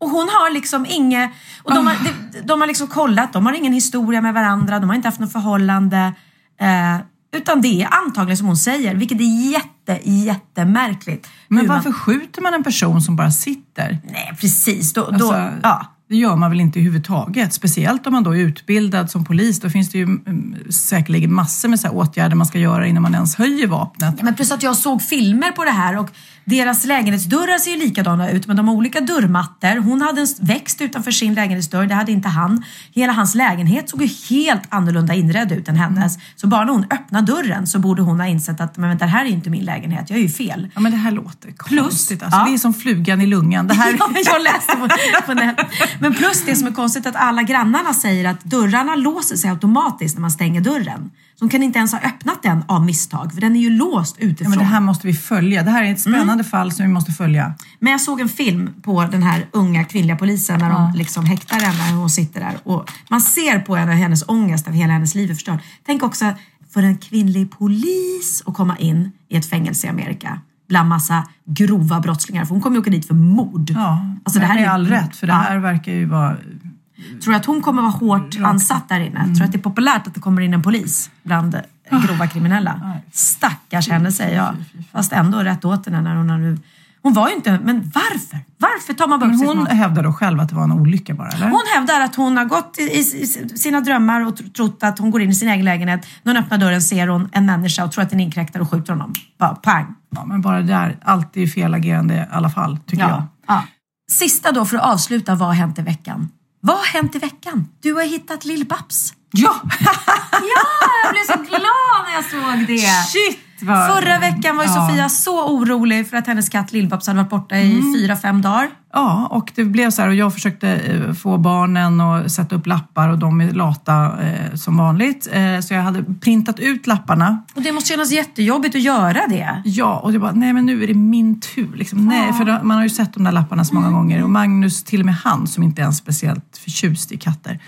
[SPEAKER 3] Och hon har liksom inget... Och de, har, de, de har liksom kollat, de har ingen historia med varandra, de har inte haft något förhållande. Eh, utan det är antagligen som hon säger, vilket är jätte, jättemärkligt.
[SPEAKER 2] Men
[SPEAKER 3] Hur man-
[SPEAKER 2] varför skjuter man en person som bara sitter?
[SPEAKER 3] Nej, precis. Då, då,
[SPEAKER 2] Alltså,
[SPEAKER 3] ja.
[SPEAKER 2] Det gör man väl inte överhuvudtaget. Speciellt om man då är utbildad som polis. Då finns det ju mm, säkerligen massor med så här åtgärder man ska göra innan man ens höjer vapnet.
[SPEAKER 3] Men plus att jag såg filmer på det här och deras lägenhetsdörrar ser ju likadana ut men de har olika dörrmattor. Hon hade en växt utanför sin lägenhetsdörr, det hade inte han. Hela hans lägenhet såg ju helt annorlunda inredd ut än hennes. Så bara när hon öppnade dörren så borde hon ha insett att men vänta, det här är inte min lägenhet, jag är ju fel.
[SPEAKER 2] Ja men det här låter
[SPEAKER 3] Plus-
[SPEAKER 2] konstigt. Alltså,
[SPEAKER 3] ja.
[SPEAKER 2] Det är som flugan i lungan. Det här...
[SPEAKER 3] Ja, jag läste på, på nätet. Men plus det som är konstigt att alla grannarna säger att dörrarna låser sig automatiskt när man stänger dörren. De kan inte ens ha öppnat den av misstag för den är ju låst
[SPEAKER 2] Ja,
[SPEAKER 3] utifrån.
[SPEAKER 2] men det här måste vi följa. Det här är ett
[SPEAKER 3] Mm.
[SPEAKER 2] spännande fall som vi måste följa.
[SPEAKER 3] Men jag såg en film på den här unga kvinnliga polisen när de liksom häktar henne och hon sitter där. Och man ser på henne hennes ångest av hela hennes liv är förstörd. Tänk också för en kvinnlig polis att komma in i ett fängelse i Amerika bland massa grova brottslingar. För hon kommer ju åka dit för mord.
[SPEAKER 2] Ja,
[SPEAKER 3] Alltså, det här är-
[SPEAKER 2] all rätt. För det
[SPEAKER 3] Ja.
[SPEAKER 2] här verkar ju vara...
[SPEAKER 3] Tror du att hon kommer vara hårt ansatt där inne? Tror du att det är populärt att det kommer in en polis bland eh, grova kriminella? Stackars henne säger jag. Fast ändå rätt åt henne när hon har nu... Hon var ju inte... Men varför? Varför tar man upp
[SPEAKER 2] Men hon
[SPEAKER 3] mat?
[SPEAKER 2] hävdar då själv att det var en olycka bara, eller?
[SPEAKER 3] Hon hävdar att hon har gått i, i, i sina drömmar och tr- trott att hon går in i sin egen lägenhet. När hon öppnar dörren ser hon en människa och tror att det är en inkräktare och skjuter honom. Bara pang.
[SPEAKER 2] Ja, men bara det där, allt är ju fel agerande i alla fall, tycker jag.
[SPEAKER 3] Ja. Ja. Sista då för att avsluta, vad har hänt i veckan? Vad har hänt i veckan? Du har hittat Lill-Babs.
[SPEAKER 2] Ja!
[SPEAKER 3] ja, jag blev så glad när jag såg det.
[SPEAKER 2] Shit! Vad...
[SPEAKER 3] Förra veckan var ju
[SPEAKER 2] Ja.
[SPEAKER 3] Sofia så orolig för att hennes katt Lill-Babs hade varit borta i
[SPEAKER 2] Mm.
[SPEAKER 3] fyra, fem dagar.
[SPEAKER 2] Ja, och det blev så här och jag försökte eh, få barnen att sätta upp lappar och de är lata eh, som vanligt. Eh, så jag hade printat ut lapparna.
[SPEAKER 3] Och det måste kännas jättejobbigt att göra det.
[SPEAKER 2] Ja, och jag bara, nej men nu är det min tur. Liksom. Nej, för då, man har ju sett de där lapparna så många gånger och Magnus, till och med han som inte är speciellt förtjust i katter,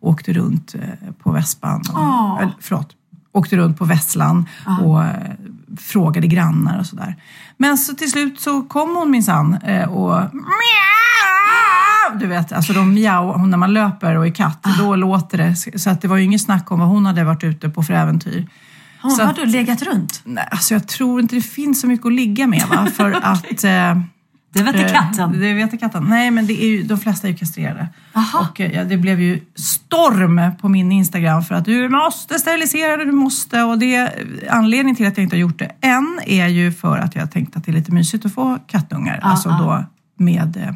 [SPEAKER 2] åkte runt eh, på vespan. Och,
[SPEAKER 3] Åh.
[SPEAKER 2] eller, förlåt, åkte runt på Vesslan och eh, frågade grannar och sådär. Men så till slut så kom hon minsann eh, och du vet, alltså de mjau, när man löper och är katt, då låter det. Så att det var ju inget snack om vad hon hade varit ute på för äventyr.
[SPEAKER 3] Har hon
[SPEAKER 2] Så
[SPEAKER 3] varit och legat runt?
[SPEAKER 2] Nej, alltså jag tror inte det finns så mycket att ligga med va? För att... Eh,
[SPEAKER 3] det vet
[SPEAKER 2] eh,
[SPEAKER 3] katten.
[SPEAKER 2] Det vet katten. Nej, men det är ju, de flesta är ju kastrerade. Och eh, ja, det blev ju storm på min Instagram för att du måste sterilisera det, du måste. Och det, anledningen till att jag inte har gjort det än är ju för att jag tänkte att det är lite mysigt att få kattungar.
[SPEAKER 3] Ja,
[SPEAKER 2] alltså
[SPEAKER 3] ja.
[SPEAKER 2] då med... Eh,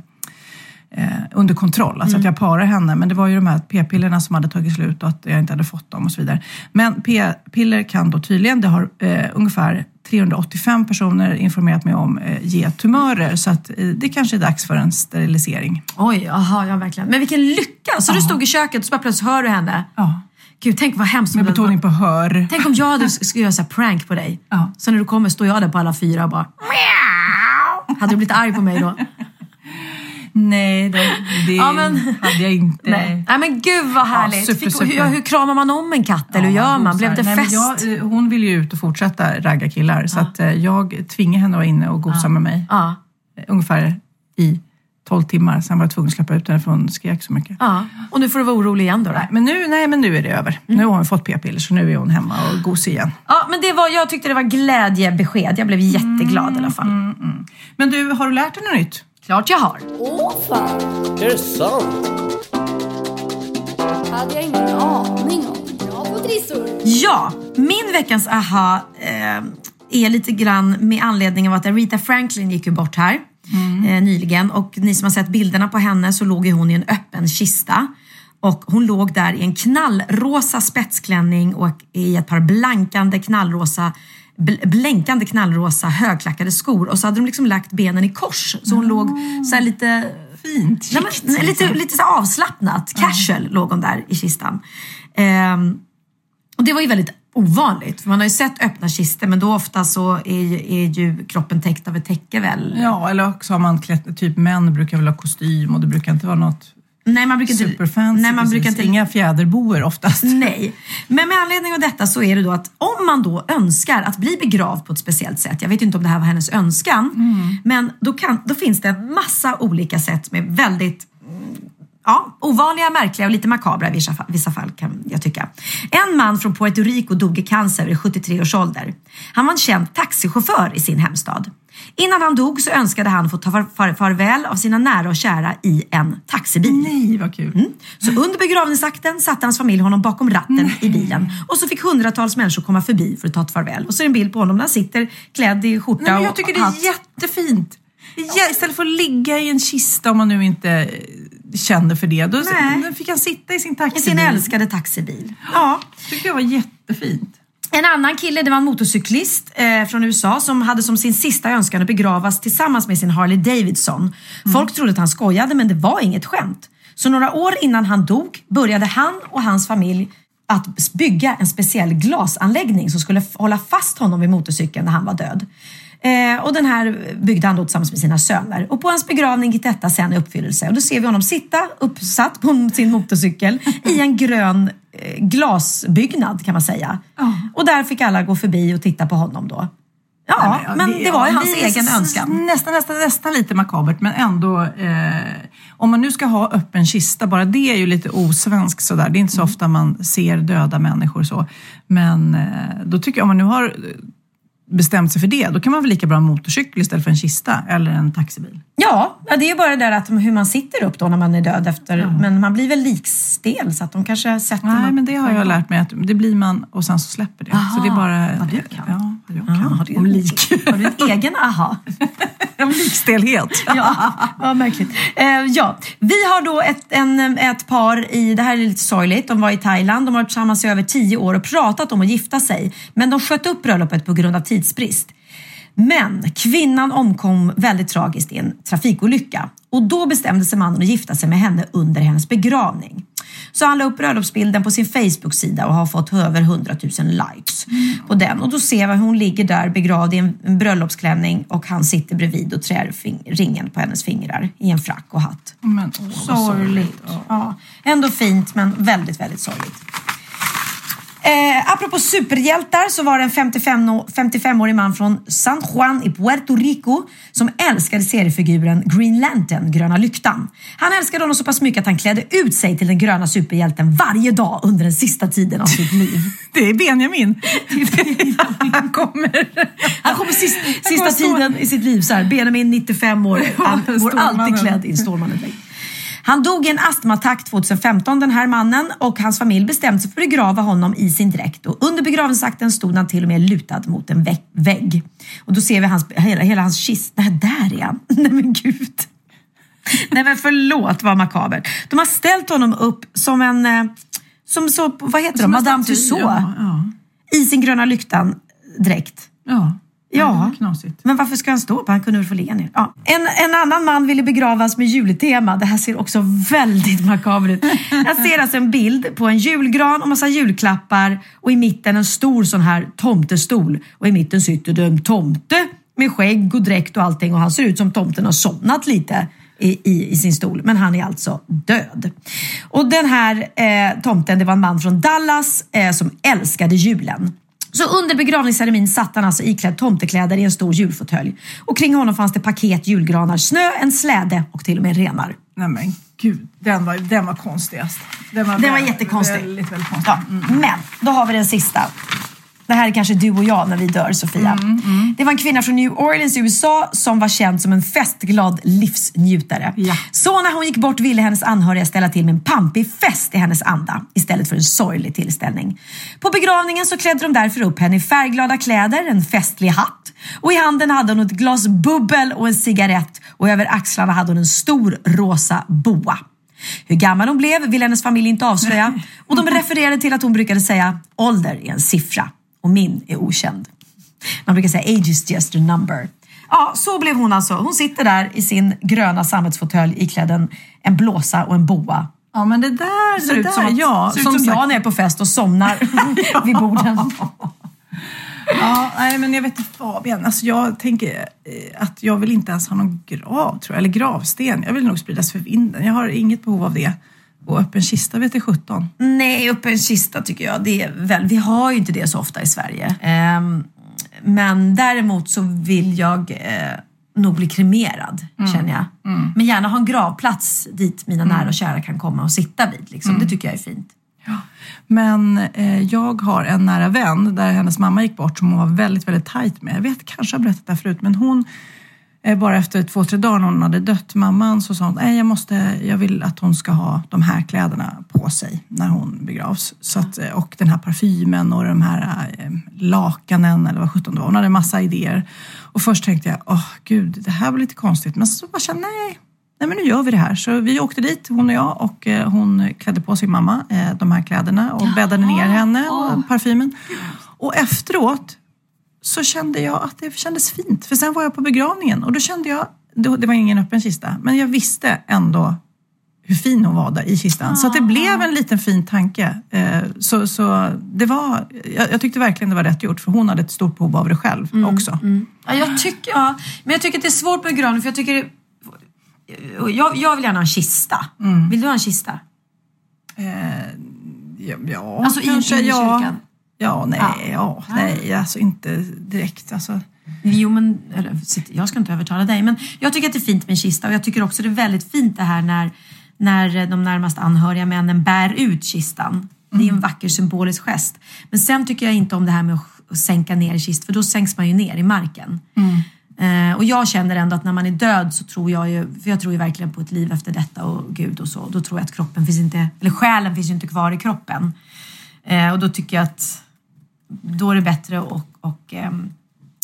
[SPEAKER 2] eh, under kontroll, alltså att jag parar henne. Men det var ju de här p-pillerna som hade tagit slut och att jag inte hade fått dem och så vidare. Men p-piller kan då tydligen, det har eh, ungefär 385 personer informerat mig om, eh, ge tumörer. Så att eh, det kanske är dags för en sterilisering.
[SPEAKER 3] Oj, aha, ja verkligen. Men vilken lycka! Så du stod i köket och så bara plötsligt hör du henne.
[SPEAKER 2] Ja.
[SPEAKER 3] Gud, tänk vad hemskt.
[SPEAKER 2] Med betoning på hör.
[SPEAKER 3] Tänk om jag skulle göra så prank på dig.
[SPEAKER 2] Ja.
[SPEAKER 3] Så när du kommer står jag där på alla fyra och bara! Hade du blivit arg på mig då?
[SPEAKER 2] Nej, det, det
[SPEAKER 3] Ja, men-
[SPEAKER 2] hade jag inte.
[SPEAKER 3] Nej. Nej men gud vad härligt.
[SPEAKER 2] super,
[SPEAKER 3] Fick,
[SPEAKER 2] super.
[SPEAKER 3] Hur, hur kramar man om en katt? eller hur gör man? Blev det
[SPEAKER 2] Nej,
[SPEAKER 3] fest?
[SPEAKER 2] Jag, eh, hon vill ju ut och fortsätta ragga killar. Så att eh, jag tvingar henne att vara inne och gosa med mig.
[SPEAKER 3] Ja.
[SPEAKER 2] Eh, Ungefär i 12 timmar. Sen var jag tvungen att släppa ut henne för hon skrek så mycket.
[SPEAKER 3] ja. Och nu får du vara orolig igen då. då.
[SPEAKER 2] Nej, men nu, nej, men nu är det över. Nu har hon fått p-piller så nu är hon hemma och gosig igen.
[SPEAKER 3] Ja, men det var, jag tyckte det var glädjebesked. Jag blev jätteglad i alla fall.
[SPEAKER 2] Men du, har du lärt dig något nytt?
[SPEAKER 3] Klart jag har.
[SPEAKER 11] Åh fan,
[SPEAKER 5] Är det sant?
[SPEAKER 11] hade jag ingen aning om. Jag får trissor.
[SPEAKER 3] Ja, min veckans aha eh, är lite grann med anledning av att Aretha Franklin gick ju bort här. eh, nyligen. Och ni som har sett bilderna på henne så låg ju hon i en öppen kista. Och hon låg där i en knallrosa spetsklänning och i ett par blankande knallrosa blänkande knallrosa högklackade skor och så hade de liksom lagt benen i kors så hon låg så här lite
[SPEAKER 2] Fint,
[SPEAKER 3] Nej, men, lite,
[SPEAKER 2] liksom.
[SPEAKER 3] lite så avslappnat, casual låg hon där i kistan. Ehm, och det var ju väldigt ovanligt, för man har ju sett öppna kistor men då ofta så är är ju kroppen täckt av ett täcke väl?
[SPEAKER 2] Ja, eller också har man klätt, typ män brukar väl ha kostym och det brukar inte vara något
[SPEAKER 3] Nej, man brukar inte-
[SPEAKER 2] superfancy.
[SPEAKER 3] nej, man brukar inte-
[SPEAKER 2] Inga fjäderboer oftast.
[SPEAKER 3] Nej, men med anledning av detta så är det då att om man då önskar att bli begravd på ett speciellt sätt, jag vet inte om det här var hennes önskan, men då, kan, då finns det en massa olika sätt är väldigt mm, Ja, ovanliga, märkliga och lite makabra i vissa fall, vissa fall kan jag tycka. En man från Puerto Rico dog i cancer vid 73 års ålder. Han var en känd taxichaufför i sin hemstad. Innan han dog så önskade han få ta far, far, farväl av sina nära och kära i en taxibil.
[SPEAKER 2] Nej, vad kul.
[SPEAKER 3] Mm. Så under begravningsakten satte hans familj honom bakom ratten i bilen och så fick hundratals människor komma förbi för att ta ett farväl. Och så är det en bild på honom när han sitter klädd i skjorta
[SPEAKER 2] Nej, men jag
[SPEAKER 3] och
[SPEAKER 2] tycker det
[SPEAKER 3] hatt.
[SPEAKER 2] är jättefint. Ja, istället för att ligga i en kista om man nu inte eh, känner för det. Då,
[SPEAKER 3] Nej.
[SPEAKER 2] fick han sitta i sin
[SPEAKER 3] I
[SPEAKER 2] taxibil.
[SPEAKER 3] sin älskade taxibil. Ja.
[SPEAKER 2] tycker jag var jättefint.
[SPEAKER 3] En annan kille, det var en motorcyklist eh, från USA som hade som sin sista önskan att begravas tillsammans med sin Harley Davidson. Folk trodde att han skojade men det var inget skämt. Så några år innan han dog började han och hans familj att bygga en speciell glasanläggning som skulle hålla fast honom vid motorcykeln när han var död. Eh, och den här byggde han då tillsammans med sina söner. Och på hans begravning gick detta sen i uppfyllelse. Och då ser vi honom sitta uppsatt på sin motorcykel i en grön eh, glasbyggnad kan man säga. Och där fick alla gå förbi och titta på honom då. Ja,
[SPEAKER 2] Nej,
[SPEAKER 3] men det, var ju
[SPEAKER 2] ja,
[SPEAKER 3] hans egen önskan.
[SPEAKER 2] Nästan, nästan, nästan lite makabert, men ändå. Eh, om man nu ska ha öppen kista, bara det är ju lite osvensk sådär. Det är inte så ofta man ser döda människor så. Men eh, då tycker jag, om man nu har bestämt sig för det, då kan man väl lika bra ha motorcykel istället för en kista eller en taxibil.
[SPEAKER 3] Ja, ja, det är bara det där att hur man sitter upp då när man är död efter. Men man blir väl likstel så att de kanske sätter
[SPEAKER 2] Nej,
[SPEAKER 3] något-
[SPEAKER 2] men det har jag lärt mig att det blir man och sen så släpper det. så det är bara...
[SPEAKER 3] vad du kan.
[SPEAKER 2] Ja, vad jag
[SPEAKER 3] Ja,
[SPEAKER 2] kan.
[SPEAKER 3] har du-
[SPEAKER 2] Om lik.
[SPEAKER 3] Har du en egen aha?
[SPEAKER 2] Om likstelhet.
[SPEAKER 3] ja, vad märkligt. Eh, ja, vi har då ett, en, ett par i, det här är lite sorgligt, de var i Thailand, de har varit tillsammans i över tio år och pratat om att gifta sig. Men de sköt upp bröllopet på grund av tidsbrist. Men kvinnan omkom väldigt tragiskt i en trafikolycka och då bestämde sig mannen att gifta sig med henne under hennes begravning. Så han la upp bröllopsbilden på sin Facebook-sida och har fått över 100 000 likes på den. Och då ser vi hur hon ligger där begravd i en bröllopsklänning och han sitter bredvid och trär ringen på hennes fingrar i en frack och hatt.
[SPEAKER 2] Men, åh, vad
[SPEAKER 3] Sorgligt. Ja. Ändå fint men väldigt, väldigt sorgligt. Eh, apropå superhjältar så var det en 55 å- 55-årig man från San Juan i Puerto Rico som älskade seriefiguren Green Lantern, Gröna Lyktan. Han älskade honom så pass mycket att han klädde ut sig till den gröna superhjälten varje dag under den sista tiden av sitt liv.
[SPEAKER 2] Det är Benjamin. Han kommer.
[SPEAKER 3] Han kommer sist, sista tiden i sitt liv så här, Benjamin 95 år, han går alltid klädd i Stålmannen. Han dog i en astmaattack 2015 den här mannen och hans familj bestämde sig för att begrava honom i sin dräkt och under begravningsakten stod han till och med lutad mot en vägg. vägg. Och då ser vi hans, hela, hela hans kist. Nej, där är han. Nej men gud. Nej men förlåt vad makabert. De har ställt honom upp som en, eh, som så, vad heter de,
[SPEAKER 2] Som en
[SPEAKER 3] Madame Tussauds.
[SPEAKER 2] ja, ja.
[SPEAKER 3] I sin gröna lyktan dräkt.
[SPEAKER 2] Ja.
[SPEAKER 3] Ja,
[SPEAKER 2] knasigt.
[SPEAKER 3] men varför ska han stå upp? Han kunde väl få ligga ner. Ja. En, en annan man ville begravas med jultema. Det här ser också väldigt makabert ut. Jag ser alltså en bild på en julgran och massa julklappar och i mitten en stor sån här tomtestol. Och i mitten sitter det en tomte med skägg och dräkt och allting och han ser ut som tomten har somnat lite. I, i, i sin stol, men han är alltså död. Och den här eh, tomten, det var en man från Dallas eh, som älskade julen. Så under begravningsceremonin satt han alltså iklädd tomtekläder i en stor julfåtölj. Och kring honom fanns det paket, julgranar, snö, en släde och till och med renar.
[SPEAKER 2] Nej men gud, den var, den var konstigast. Den var,
[SPEAKER 3] Den var jättekonstig.
[SPEAKER 2] Väldigt, väldigt konstig.
[SPEAKER 3] Ja, Men då har vi den sista. Det här är kanske du och jag när vi dör, Sofia. Det var en kvinna från New Orleans i USA som var känd som en festglad livsnjutare. Så när hon gick bort ville hennes anhöriga ställa till med en pampig fest i hennes anda istället för en sorglig tillställning. På begravningen så klädde de därför upp henne i färgglada kläder, en festlig hatt och i handen hade hon ett glas bubbel och en cigarett och över axlarna hade hon en stor rosa boa. Hur gammal hon blev vill hennes familj inte avslöja och de refererade till att hon brukade säga ålder är en siffra och min är okänd. Man brukar säga age is just a number. Ja, så blev hon alltså. Hon sitter där i sin gröna sammetsfåtölj iklädd en, en blåsa och en boa.
[SPEAKER 2] Ja, men det där,
[SPEAKER 3] Ser
[SPEAKER 2] det
[SPEAKER 3] ut
[SPEAKER 2] där,
[SPEAKER 3] som, att,
[SPEAKER 2] ja,
[SPEAKER 3] ser ut
[SPEAKER 2] som
[SPEAKER 3] som jag när jag är på fest och somnar vid borden.
[SPEAKER 2] Ja, nej, men jag vet inte Fabian, alltså jag tänker eh, att jag vill inte ens ha någon grav, tror jag, eller gravsten. Jag vill nog spridas för vinden. Jag har inget behov av det. Och öppen kista vet jag 17.
[SPEAKER 3] Nej, upp en kista tycker jag. Det är väl, vi har ju inte det så ofta i Sverige. Ehm, men däremot så vill jag eh, nog bli kremerad, känner jag. Men gärna ha en gravplats dit mina nära och kära kan komma och sitta vid. Liksom. Det tycker jag är fint.
[SPEAKER 2] Men eh, jag har en nära vän där hennes mamma gick bort som hon var väldigt, väldigt tajt med. Jag vet, kanske har berättat det här förut, men hon bara efter två, tre dagar när hon hade dött mamman så sa hon, nej jag måste, jag vill att hon ska ha de här kläderna på sig när hon begravs. Så att, eh, och den här parfymen och de här eh, lakanen eller vad sjutton det var. Hon hade en massa idéer. Och först tänkte jag, åh gud, det här var lite konstigt. Men så bara kände nej, nej men nu gör vi det här. Så vi åkte dit, hon och jag, och eh, hon klädde på sin mamma eh, de här kläderna och bäddade ner henne och parfymen. Och efteråt så kände jag att det kändes fint. För sen var jag på begravningen och då kände jag, det var ingen öppen kista, men jag visste ändå hur fin hon var där i kistan. Så att det blev en liten fin tanke. Eh, Så, så det var, jag, jag tyckte verkligen det var rätt gjort för hon hade ett stort behov av det själv också.
[SPEAKER 3] Ja, jag tycker, ja, men jag tycker att det är svårt med begravning för jag tycker jag, jag vill gärna ha en kista. Vill du ha en kista?
[SPEAKER 2] Ja, ja
[SPEAKER 3] Alltså i-
[SPEAKER 2] kanske.
[SPEAKER 3] i
[SPEAKER 2] ja.
[SPEAKER 3] kyrkan?
[SPEAKER 2] Ja, nej,
[SPEAKER 3] Ja.
[SPEAKER 2] ja. nej, alltså inte direkt. Alltså.
[SPEAKER 3] Jo, men jag ska inte övertala dig, men jag tycker att det är fint med kista och jag tycker också det är väldigt fint det här när, när de närmast anhöriga männen bär ut kistan. Det är
[SPEAKER 2] Mm.
[SPEAKER 3] en vacker symbolisk gest. Men sen tycker jag inte om det här med att sänka ner i kist, för då sänks man ju ner i marken. Eh, och jag känner ändå att när man är död så tror jag ju, för jag tror ju verkligen på ett liv efter detta och Gud och så. Då tror jag att kroppen finns inte, eller själen finns ju inte kvar i kroppen. Eh, och då tycker jag att då är det bättre och, och ehm,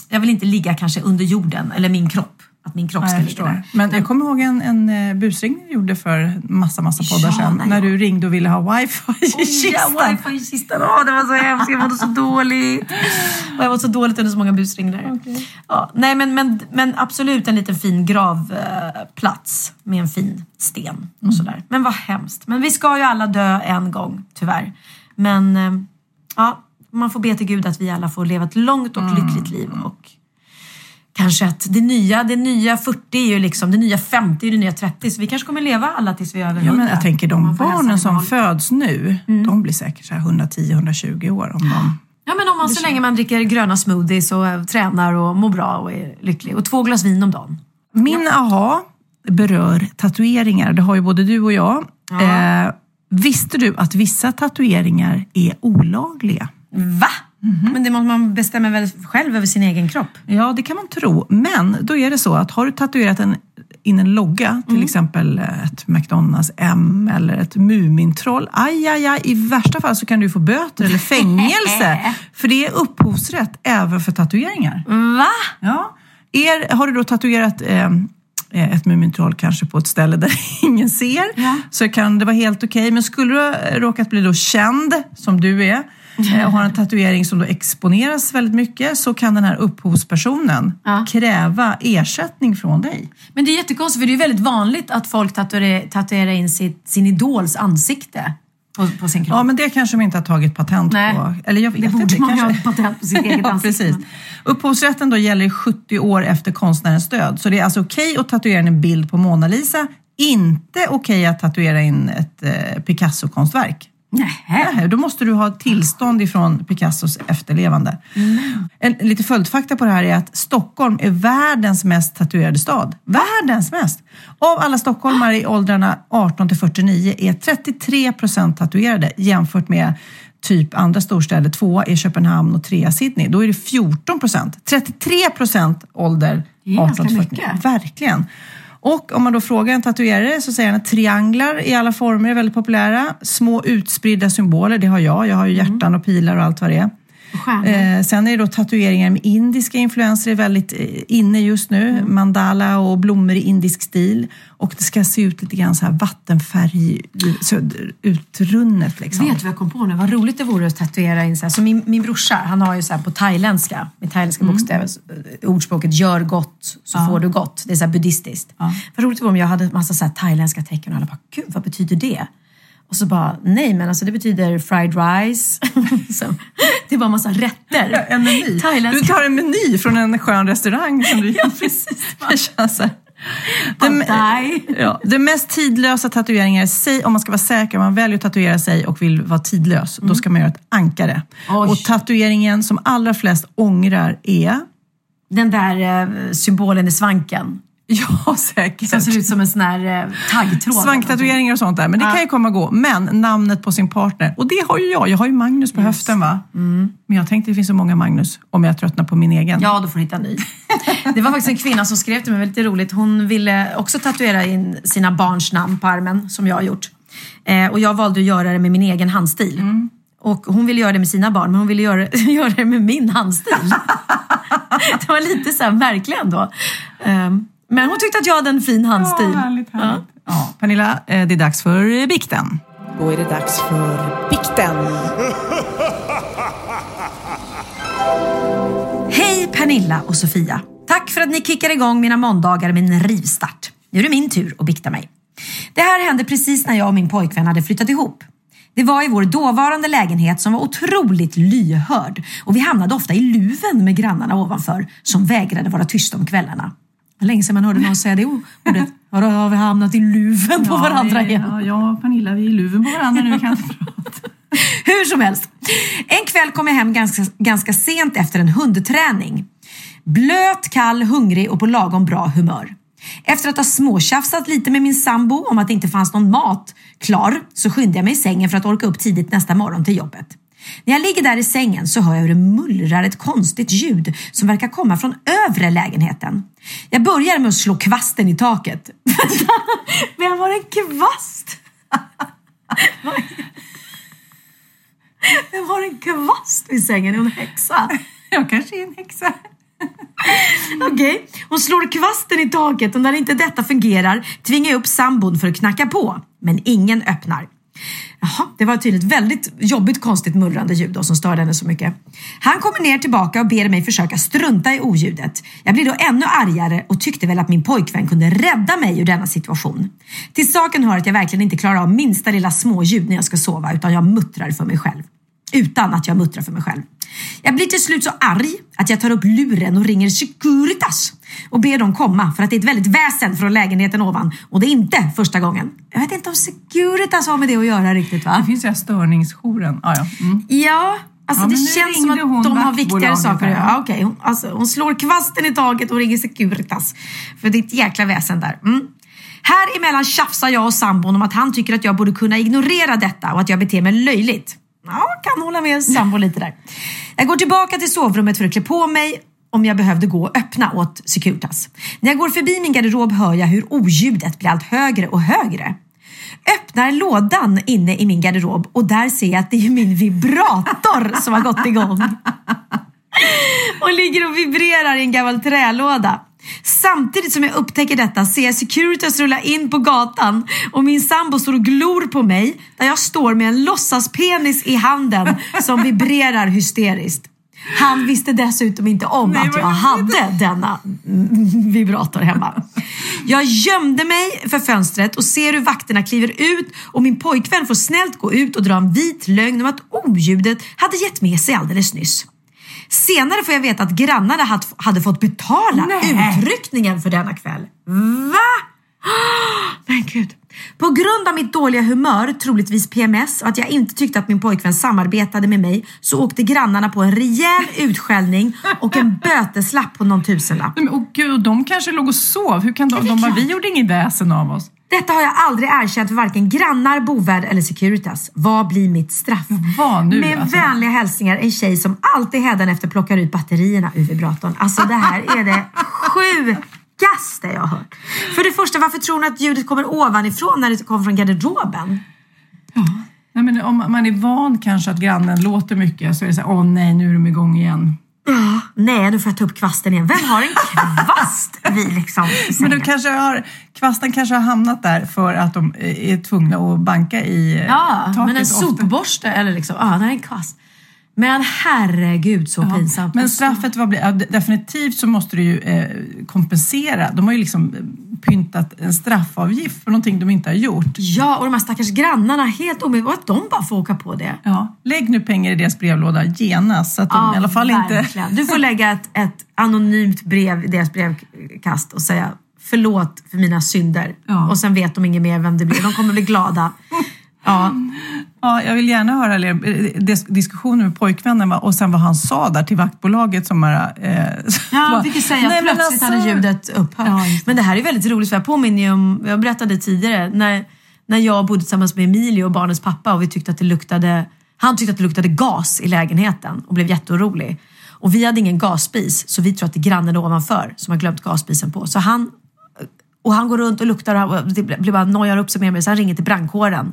[SPEAKER 3] jag vill inte ligga kanske under jorden, eller min kropp. Att min kropp
[SPEAKER 2] Nej,
[SPEAKER 3] ska ligga där.
[SPEAKER 2] Men jag kommer ihåg en, en eh, busringning du gjorde för massa, massa poddar
[SPEAKER 3] Ja,
[SPEAKER 2] sedan. När
[SPEAKER 3] ja.
[SPEAKER 2] du ringde och ville ha wifi i kistan.
[SPEAKER 3] Ja, wifi i kistan. Åh, det var så hemskt. Jag mådde så dåligt. Och jag var så dåligt under så många busringningar. Ja, nej, men, men, men absolut en liten fin gravplats med en fin sten och sådär. Men vad hemskt. Men vi ska ju alla dö en gång, tyvärr. Men eh, ja, man får be till Gud att vi alla får leva ett långt och lyckligt liv. Och kanske att det nya, det nya 40 är ju liksom, det nya 50 är det nya 30. Så vi kanske kommer leva alla tills vi är över 100.
[SPEAKER 2] Ja, men jag tänker de barnen som föds nu, de blir säkert så här 110-120 år. Om de...
[SPEAKER 3] Ja men om man så länge man dricker gröna smoothies och eh, tränar och mår bra och är lycklig. Och två glas vin om dagen.
[SPEAKER 2] Min aha berör tatueringar. Det har ju både du och jag. Eh, visste du att vissa tatueringar är olagliga?
[SPEAKER 3] Va? Men det måste man bestämma väl själv över sin egen kropp?
[SPEAKER 2] Ja, det kan man tro. Men då är det så att har du tatuerat en, in en logga, till exempel ett McDonalds M eller ett Mumintroll, aj, aj, aj, i värsta fall så kan du få böter eller fängelse. för det är upphovsrätt även för tatueringar.
[SPEAKER 3] Va?
[SPEAKER 2] Ja. Er, har du då tatuerat eh, ett Mumintroll kanske på ett ställe där ingen ser, så kan det vara helt okej. Men skulle du ha råkat bli då känd, som du är, eh, och har en tatuering som då exponeras väldigt mycket, så kan den här upphovspersonen kräva ersättning från dig.
[SPEAKER 3] Men det är jättekonstigt för det är väldigt vanligt att folk tatuerar, tatuerar in sitt, sin idols ansikte på, på sin kropp.
[SPEAKER 2] Ja, men det kanske de inte har tagit patent
[SPEAKER 3] Nej.
[SPEAKER 2] på. Eller jag vet
[SPEAKER 3] Det borde
[SPEAKER 2] inte,
[SPEAKER 3] man
[SPEAKER 2] kanske.
[SPEAKER 3] ha patent på sitt eget
[SPEAKER 2] ja,
[SPEAKER 3] ansikte.
[SPEAKER 2] Precis. Upphovsrätten då gäller i 70 år efter konstnärens död. Så det är alltså okej att tatuera in en bild på Mona Lisa, inte okej att tatuera in ett eh, Picasso-konstverk. Nej. Då måste du ha tillstånd ifrån Picassos efterlevande. En, lite följdfakta på det här är att Stockholm är världens mest tatuerade stad. Världens mest! Av alla stockholmare i åldrarna 18 till 49 är 33 procent tatuerade jämfört med typ andra storstäder. Tvåa är Köpenhamn och trea Sydney. Då är det 14 procent. 33 procent ålder
[SPEAKER 3] Det är ganska
[SPEAKER 2] 18 till 49.
[SPEAKER 3] mycket.
[SPEAKER 2] Verkligen. Och om man då frågar en tatuerare så säger han att trianglar i alla former är väldigt populära. Små utspridda symboler, det har jag. Jag har ju hjärtan och pilar och allt vad det är. Eh, sen är det då tatueringar med indiska influenser är väldigt eh, inne just nu. Mandala och blommor i indisk stil. Och det ska se ut lite grann så här vattenfärg utrunnet liksom.
[SPEAKER 3] Vet du vad jag kom på nu? Vad roligt det vore att tatuera in så här. Så min, min brorsa, han har ju så här på thailändska, med thailändska
[SPEAKER 2] Mm.
[SPEAKER 3] bokstäver, eh, ordspråket gör gott så
[SPEAKER 2] Ja.
[SPEAKER 3] får du gott. Det är så här buddhistiskt. Vad roligt det vore om jag hade massa så här thailändska tecken och alla bara, gud vad betyder det? Och så bara, nej men alltså det betyder fried rice. det är bara massa rätter.
[SPEAKER 2] En meny.
[SPEAKER 3] Thailändska.
[SPEAKER 2] Du tar en meny från en skön restaurang. Som du... ja, precis. Det känns ja, det mest tidlösa tatueringar, säg, om man ska vara säker, om man väljer att tatuera sig och vill vara tidlös, då ska man göra ett ankare. Och tatueringen som allra flest ångrar är?
[SPEAKER 3] Den där eh, symbolen i svanken.
[SPEAKER 2] Ja, säkert.
[SPEAKER 3] Som ser ut som en sån här eh, taggtråd.
[SPEAKER 2] Svanktatueringar och sånt där, men det
[SPEAKER 3] Ja.
[SPEAKER 2] kan ju komma och gå. Men namnet på sin partner, och det har ju jag. Jag har ju Magnus på höften va? Men jag tänkte det finns så många Magnus om jag tröttnar på min egen.
[SPEAKER 3] Ja, då får du hitta en ny. Det var faktiskt en kvinna som skrev till mig, väldigt roligt. Hon ville också tatuera in sina barns namn på armen, som jag har gjort. Eh, och jag valde att göra det med min egen handstil. Och hon ville göra det med sina barn, men hon ville göra, göra det med min handstil. det var lite så här märkligt ändå. Ehm, men hon tyckte att jag hade en fin handstil.
[SPEAKER 2] Ja, härligt, härligt. Ja, Pernilla, eh, det är dags för bikten.
[SPEAKER 4] Då är det dags för bikten.
[SPEAKER 3] Hej Pernilla och Sofia! Tack för att ni kickar igång mina måndagar med en rivstart. Nu är det min tur att bikta mig. Det här hände precis när jag och min pojkvän hade flyttat ihop. Det var i vår dåvarande lägenhet som var otroligt lyhörd och vi hamnade ofta i luven med grannarna ovanför som vägrade vara tysta om kvällarna. Det länge sedan man hörde någon säga det ordet. Vadå, har vi hamnat i luven på varandra igen?
[SPEAKER 2] Ja, jag och Pernilla, vi är i luven på varandra nu. Vi kan inte prata.
[SPEAKER 3] Hur som helst. En kväll kom jag hem ganska, ganska sent efter en hundträning. Blöt, kall, hungrig och på lagom bra humör. Efter att ha småtjafsat lite med min sambo om att det inte fanns någon mat klar så skyndade jag mig i sängen för att orka upp tidigt nästa morgon till jobbet. När jag ligger där i sängen så hör jag hur det mullrar ett konstigt ljud som verkar komma från övre lägenheten. Jag börjar med att slå kvasten i taket. Vem har en kvast? Vem har en kvast vid sängen? Är hon häxa?
[SPEAKER 2] Jag kanske är en häxa.
[SPEAKER 3] Okej, hon slår kvasten i taket och när inte detta fungerar tvingar jag upp sambon för att knacka på. Men ingen öppnar. Jaha, det var tydligt väldigt jobbigt konstigt mullrande ljud då, som störde henne så mycket. Han kommer ner tillbaka och ber mig försöka strunta i oljudet. Jag blir då ännu argare och tyckte väl att min pojkvän kunde rädda mig ur denna situation. Till saken hör att jag verkligen inte klarar av minsta lilla småljud när jag ska sova utan jag muttrar för mig själv. Utan att jag muttrar för mig själv. Jag blir till slut så arg att jag tar upp luren och ringer Securitas och ber dem komma för att det är ett väldigt väsen från lägenheten ovan och det är inte första gången. Jag vet inte om Securitas har med det att göra riktigt va?
[SPEAKER 2] Det finns ju störningsjouren. Ah, ja. Mm.
[SPEAKER 3] Ja, alltså
[SPEAKER 2] Ja,
[SPEAKER 3] det känns som att de har viktigare saker att göra. Ja, okej. Hon, alltså, hon slår kvasten i taget och ringer Securitas. För det är ett jäkla väsen där. Mm. Här emellan tjafsar jag och sambon om att han tycker att jag borde kunna ignorera detta och att jag beter mig löjligt. Ja, kan hålla med sambo lite där. Jag går tillbaka till sovrummet för att klä på mig om jag behövde gå och öppna åt Securitas. När jag går förbi min garderob hör jag hur oljudet blir allt högre och högre. Öppnar lådan inne i min garderob och där ser jag att det är min vibrator som har gått igång. Och ligger och vibrerar i en gammal trälåda. Samtidigt som jag upptäcker detta ser jag Securitas rulla in på gatan och min sambo står och glor på mig där jag står med en låtsaspenis i handen som vibrerar hysteriskt. Han visste dessutom inte om att jag hade denna vibrator hemma. Jag gömde mig för fönstret och ser hur vakterna kliver ut och min pojkvän får snällt gå ut och dra en vit lögn om att oljudet hade gett med sig alldeles nyss. Senare får jag veta att grannarna had- hade fått betala
[SPEAKER 2] Nej.
[SPEAKER 3] utryckningen för denna kväll. Va? Men gud. På grund av mitt dåliga humör, troligtvis PMS och att jag inte tyckte att min pojkvän samarbetade med mig så åkte grannarna på en rejäl utskällning och en böteslapp på någon tusenlapp.
[SPEAKER 2] Men, åh gud, de kanske låg och sov. Hur kan de? De bara, vi gjorde ingen väsen av oss.
[SPEAKER 3] Detta har jag aldrig erkänt för varken grannar, bovärd eller Securitas. Vad blir mitt straff?
[SPEAKER 2] Vad nu,
[SPEAKER 3] Med
[SPEAKER 2] alltså?
[SPEAKER 3] vänliga hälsningar en tjej som alltid hädanefter plockar ut batterierna ur vibratorn. Alltså det här är det sjukaste jag har hört. För det första, varför tror ni att ljudet kommer ovanifrån när det kommer från garderoben?
[SPEAKER 2] Nej, men om man är van kanske att grannen låter mycket så är det så här, åh nej, nu är de igång igen.
[SPEAKER 3] Ja, nej nu får jag ta upp kvasten igen. Vem har en kvast vid liksom
[SPEAKER 2] Men du kanske har, kvasten kanske har hamnat där för att de är tvungna att banka i eh,
[SPEAKER 3] Ja,
[SPEAKER 2] taket.
[SPEAKER 3] men en sopborste eller liksom, ja, det är en kvast. Men herregud så pinsamt.
[SPEAKER 2] Men straffet, blir, ja, de- definitivt så måste du ju eh, kompensera. De har ju liksom eh, pyntat en straffavgift för någonting de inte har gjort.
[SPEAKER 3] Ja, och de här stackars grannarna, helt omöjligt att de bara får åka på det.
[SPEAKER 2] Ja, lägg nu pengar i deras brevlåda genast så att de i alla fall inte...
[SPEAKER 3] Du får lägga ett, ett anonymt brev i deras brevkast och säga förlåt för mina synder.
[SPEAKER 2] Ja.
[SPEAKER 3] Och sen vet de inget mer vem det blir. De kommer bli glada. Ja.
[SPEAKER 2] Ja, jag vill gärna höra er eh, dis- diskussionen med pojkvännen och sen vad han sa där till vaktbolaget som bara... Eh,
[SPEAKER 3] Ja, fick ju säga att
[SPEAKER 2] "Nej, men
[SPEAKER 3] plötsligt
[SPEAKER 2] alltså-"
[SPEAKER 3] hade ljudet upphört.
[SPEAKER 2] Ja,
[SPEAKER 3] men det här är väldigt roligt för jag påminner ju om, jag berättade tidigare, när, när jag bodde tillsammans med Emilio och barnens pappa och vi tyckte att det luktade, han tyckte att det luktade gas i lägenheten och blev jätteorolig. Och vi hade ingen gasspis så vi tror att det är grannen ovanför som har glömt gasspisen på. Så han, och han går runt och luktar och det blir bara nojar upp sig med mig så han ringer till brandkåren.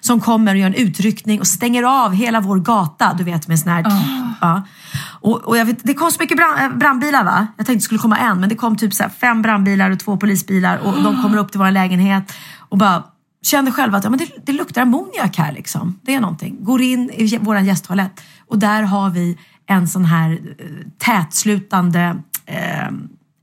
[SPEAKER 3] Som kommer och gör en utryckning och stänger av hela vår gata, du vet med sån här... Ja. Och, och jag vet, det kom så mycket brand, äh, brandbilar va? Jag tänkte det skulle komma en men det kom typ så fem brandbilar och två polisbilar och de kommer upp till vår lägenhet och bara kände själva att ja, men det, det luktar ammoniak här liksom. Det är någonting. Går in i vår gästtoalett och där har vi en sån här eh, tätslutande eh,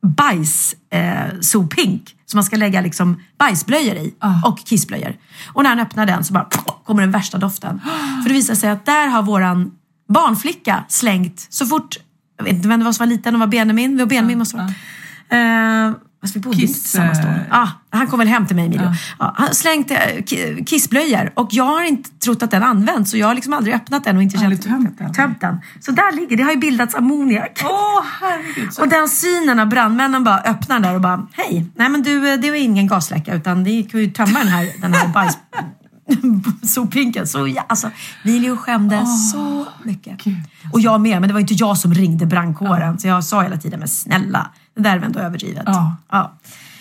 [SPEAKER 3] bajs eh, sopink som man ska lägga liksom bajsblöjor i och kissblöjor. Och när han öppnar den så bara kommer den värsta doften. För det visar sig att där har våran barnflicka slängt så fort, jag vet inte vem det var som var liten, det var Benjamin, det var Benjamin måste det vara. Eh, Fast vi bodde inte
[SPEAKER 2] Kiss,
[SPEAKER 3] tillsammans då.
[SPEAKER 2] eh,
[SPEAKER 3] Ah, han kom väl hem till mig Emilio. Ja. han slängde eh, ki- kissblöjor och jag har inte trott att den används så jag har liksom aldrig öppnat den och inte känt tömt den. tömt den. Så där ligger, det har ju bildats ammoniak.
[SPEAKER 2] Åh herregud.
[SPEAKER 3] Och den synen av brandmännen bara öppnar där och bara hej, nej men du eh, det var ingen gasläcka utan det kan ju tömma den här, den här bajs soppinken. Så ja, alltså, Emilio skämdes så mycket. Och jag med, men det var inte jag som ringde brandkåren. Så jag sa hela tiden, men snälla, det där är väl ändå överdrivet.
[SPEAKER 2] Ja.
[SPEAKER 3] Ja.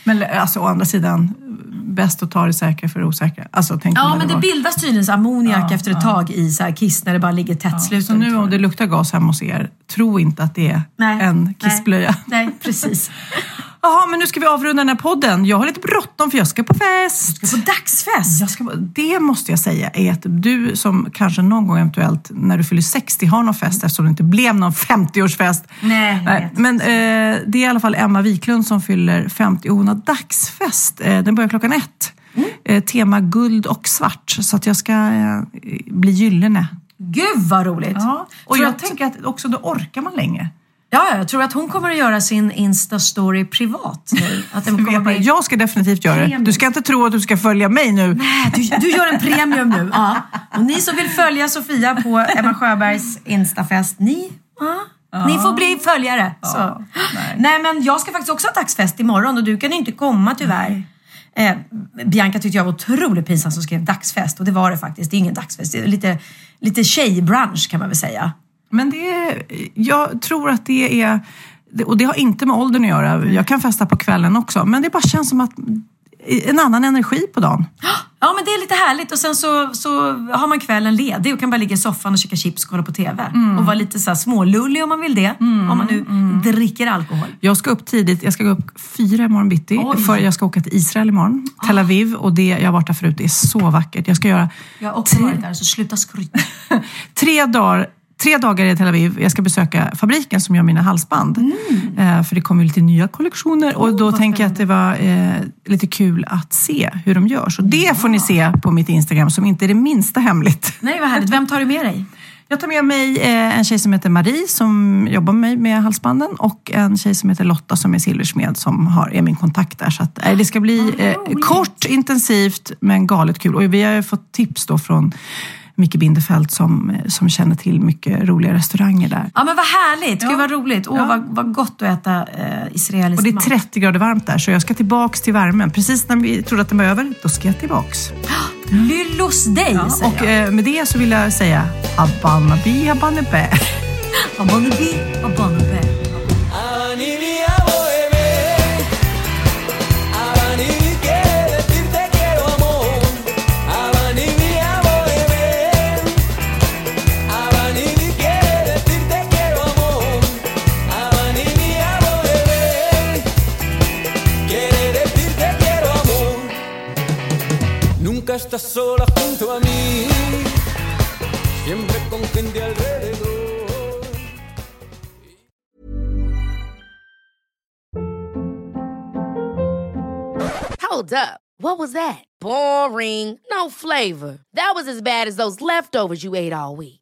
[SPEAKER 2] Men alltså, å andra sidan, bäst att ta det säkra för det osäkra. Alltså, tänk
[SPEAKER 3] Ja, men det
[SPEAKER 2] varit-
[SPEAKER 3] bildas tydligen så ammoniak
[SPEAKER 2] Ja,
[SPEAKER 3] efter ett
[SPEAKER 2] ja.
[SPEAKER 3] tag i så här kiss när det bara ligger tättslutet.
[SPEAKER 2] Så nu om det luktar gas hemma hos er, tro inte att det är
[SPEAKER 3] Nej.
[SPEAKER 2] en kissblöja.
[SPEAKER 3] Nej, nej precis.
[SPEAKER 2] Jaha, men nu ska vi avrunda den här podden. Jag har lite bråttom för jag ska på fest.
[SPEAKER 3] Du ska på dagsfest?
[SPEAKER 2] Jag ska, på- det måste jag säga är att du som kanske någon gång eventuellt när du fyller 60 har någon fest eftersom det inte blev någon 50-årsfest.
[SPEAKER 3] Nej, jag vet.
[SPEAKER 2] Men eh, det är i alla fall Emma Wiklund som fyller 50 och hon har dagsfest. Eh, den börjar klockan ett.
[SPEAKER 3] Mm.
[SPEAKER 2] Eh, tema guld och svart. Så att jag ska eh, bli gyllene.
[SPEAKER 3] Gud vad roligt!
[SPEAKER 2] Ja. Och jag
[SPEAKER 3] att-
[SPEAKER 2] tänker att också då orkar man länge.
[SPEAKER 3] Ja, ja, jag tror att hon kommer att göra sin Insta-story privat nu. Att den kommer bli...
[SPEAKER 2] Jag ska definitivt göra det. Du ska inte tro att du ska följa mig nu.
[SPEAKER 3] Nej, du, du gör en premium nu. Ja. Och ni som vill följa Sofia på Emma Sjöbergs Instafest, ni, ja, ni får bli följare. Så. Nej. men jag ska faktiskt också ha dagsfest imorgon och du kan inte komma tyvärr. Eh, Bianca tyckte jag var otroligt pinsam som skrev dagsfest och det var det faktiskt. Det är ingen dagsfest, det är lite, lite tjejbrunch kan man väl säga.
[SPEAKER 2] Men det jag tror att det är, och det har inte med åldern att göra. Jag kan festa på kvällen också, men det bara känns som att en annan energi på dagen.
[SPEAKER 3] Ja men det är lite härligt och sen så, så har man kvällen ledig och kan bara ligga i soffan och käka chips och kolla på TV. Och vara lite så här smålullig om man vill det. Om man nu dricker alkohol.
[SPEAKER 2] Jag ska upp tidigt, jag ska gå upp fyra imorgon bitti,
[SPEAKER 3] Oj.
[SPEAKER 2] för jag ska åka till Israel imorgon, Tel Aviv, och det, jag har varit där förut, det är så vackert. Jag ska göra
[SPEAKER 3] Jag har också varit där så sluta skryta.
[SPEAKER 2] tre dagar Tre dagar i Tel Aviv. Jag ska besöka fabriken som gör mina halsband. Eh, för det kommer lite nya kollektioner och då tänker jag att det var eh, lite kul att se hur de gör. Så det får ni se på mitt Instagram som inte är det minsta hemligt.
[SPEAKER 3] Nej vad härligt. Vem tar du med dig?
[SPEAKER 2] Jag tar med mig eh, en tjej som heter Marie som jobbar med mig med halsbanden och en tjej som heter Lotta som är silversmed som har, är min kontakt där. Så att, eh, det ska bli eh, kort, intensivt men galet kul. Och vi har ju fått tips då från Micke Bindefeld som, som känner till mycket roliga restauranger där.
[SPEAKER 3] Ja men vad härligt,
[SPEAKER 2] Ja.
[SPEAKER 3] gud vad roligt. Åh
[SPEAKER 2] Ja.
[SPEAKER 3] vad, vad gott att äta eh, israelisk
[SPEAKER 2] Och det är
[SPEAKER 3] mat.
[SPEAKER 2] 30 grader varmt där så jag ska tillbaks till värmen. Precis när vi trodde att den var över, då ska jag tillbaks.
[SPEAKER 3] Lyllos dig
[SPEAKER 2] Ja,
[SPEAKER 3] säger
[SPEAKER 2] och
[SPEAKER 3] jag.
[SPEAKER 2] eh, med det så vill jag säga Abanabi Abanebe.
[SPEAKER 3] Abanabi Abanebe.
[SPEAKER 12] Nunca estás sola junto a mí, siempre con gente alrededor.
[SPEAKER 13] Hold up. What was that? Boring. No flavor. That was as bad as those leftovers you ate all week.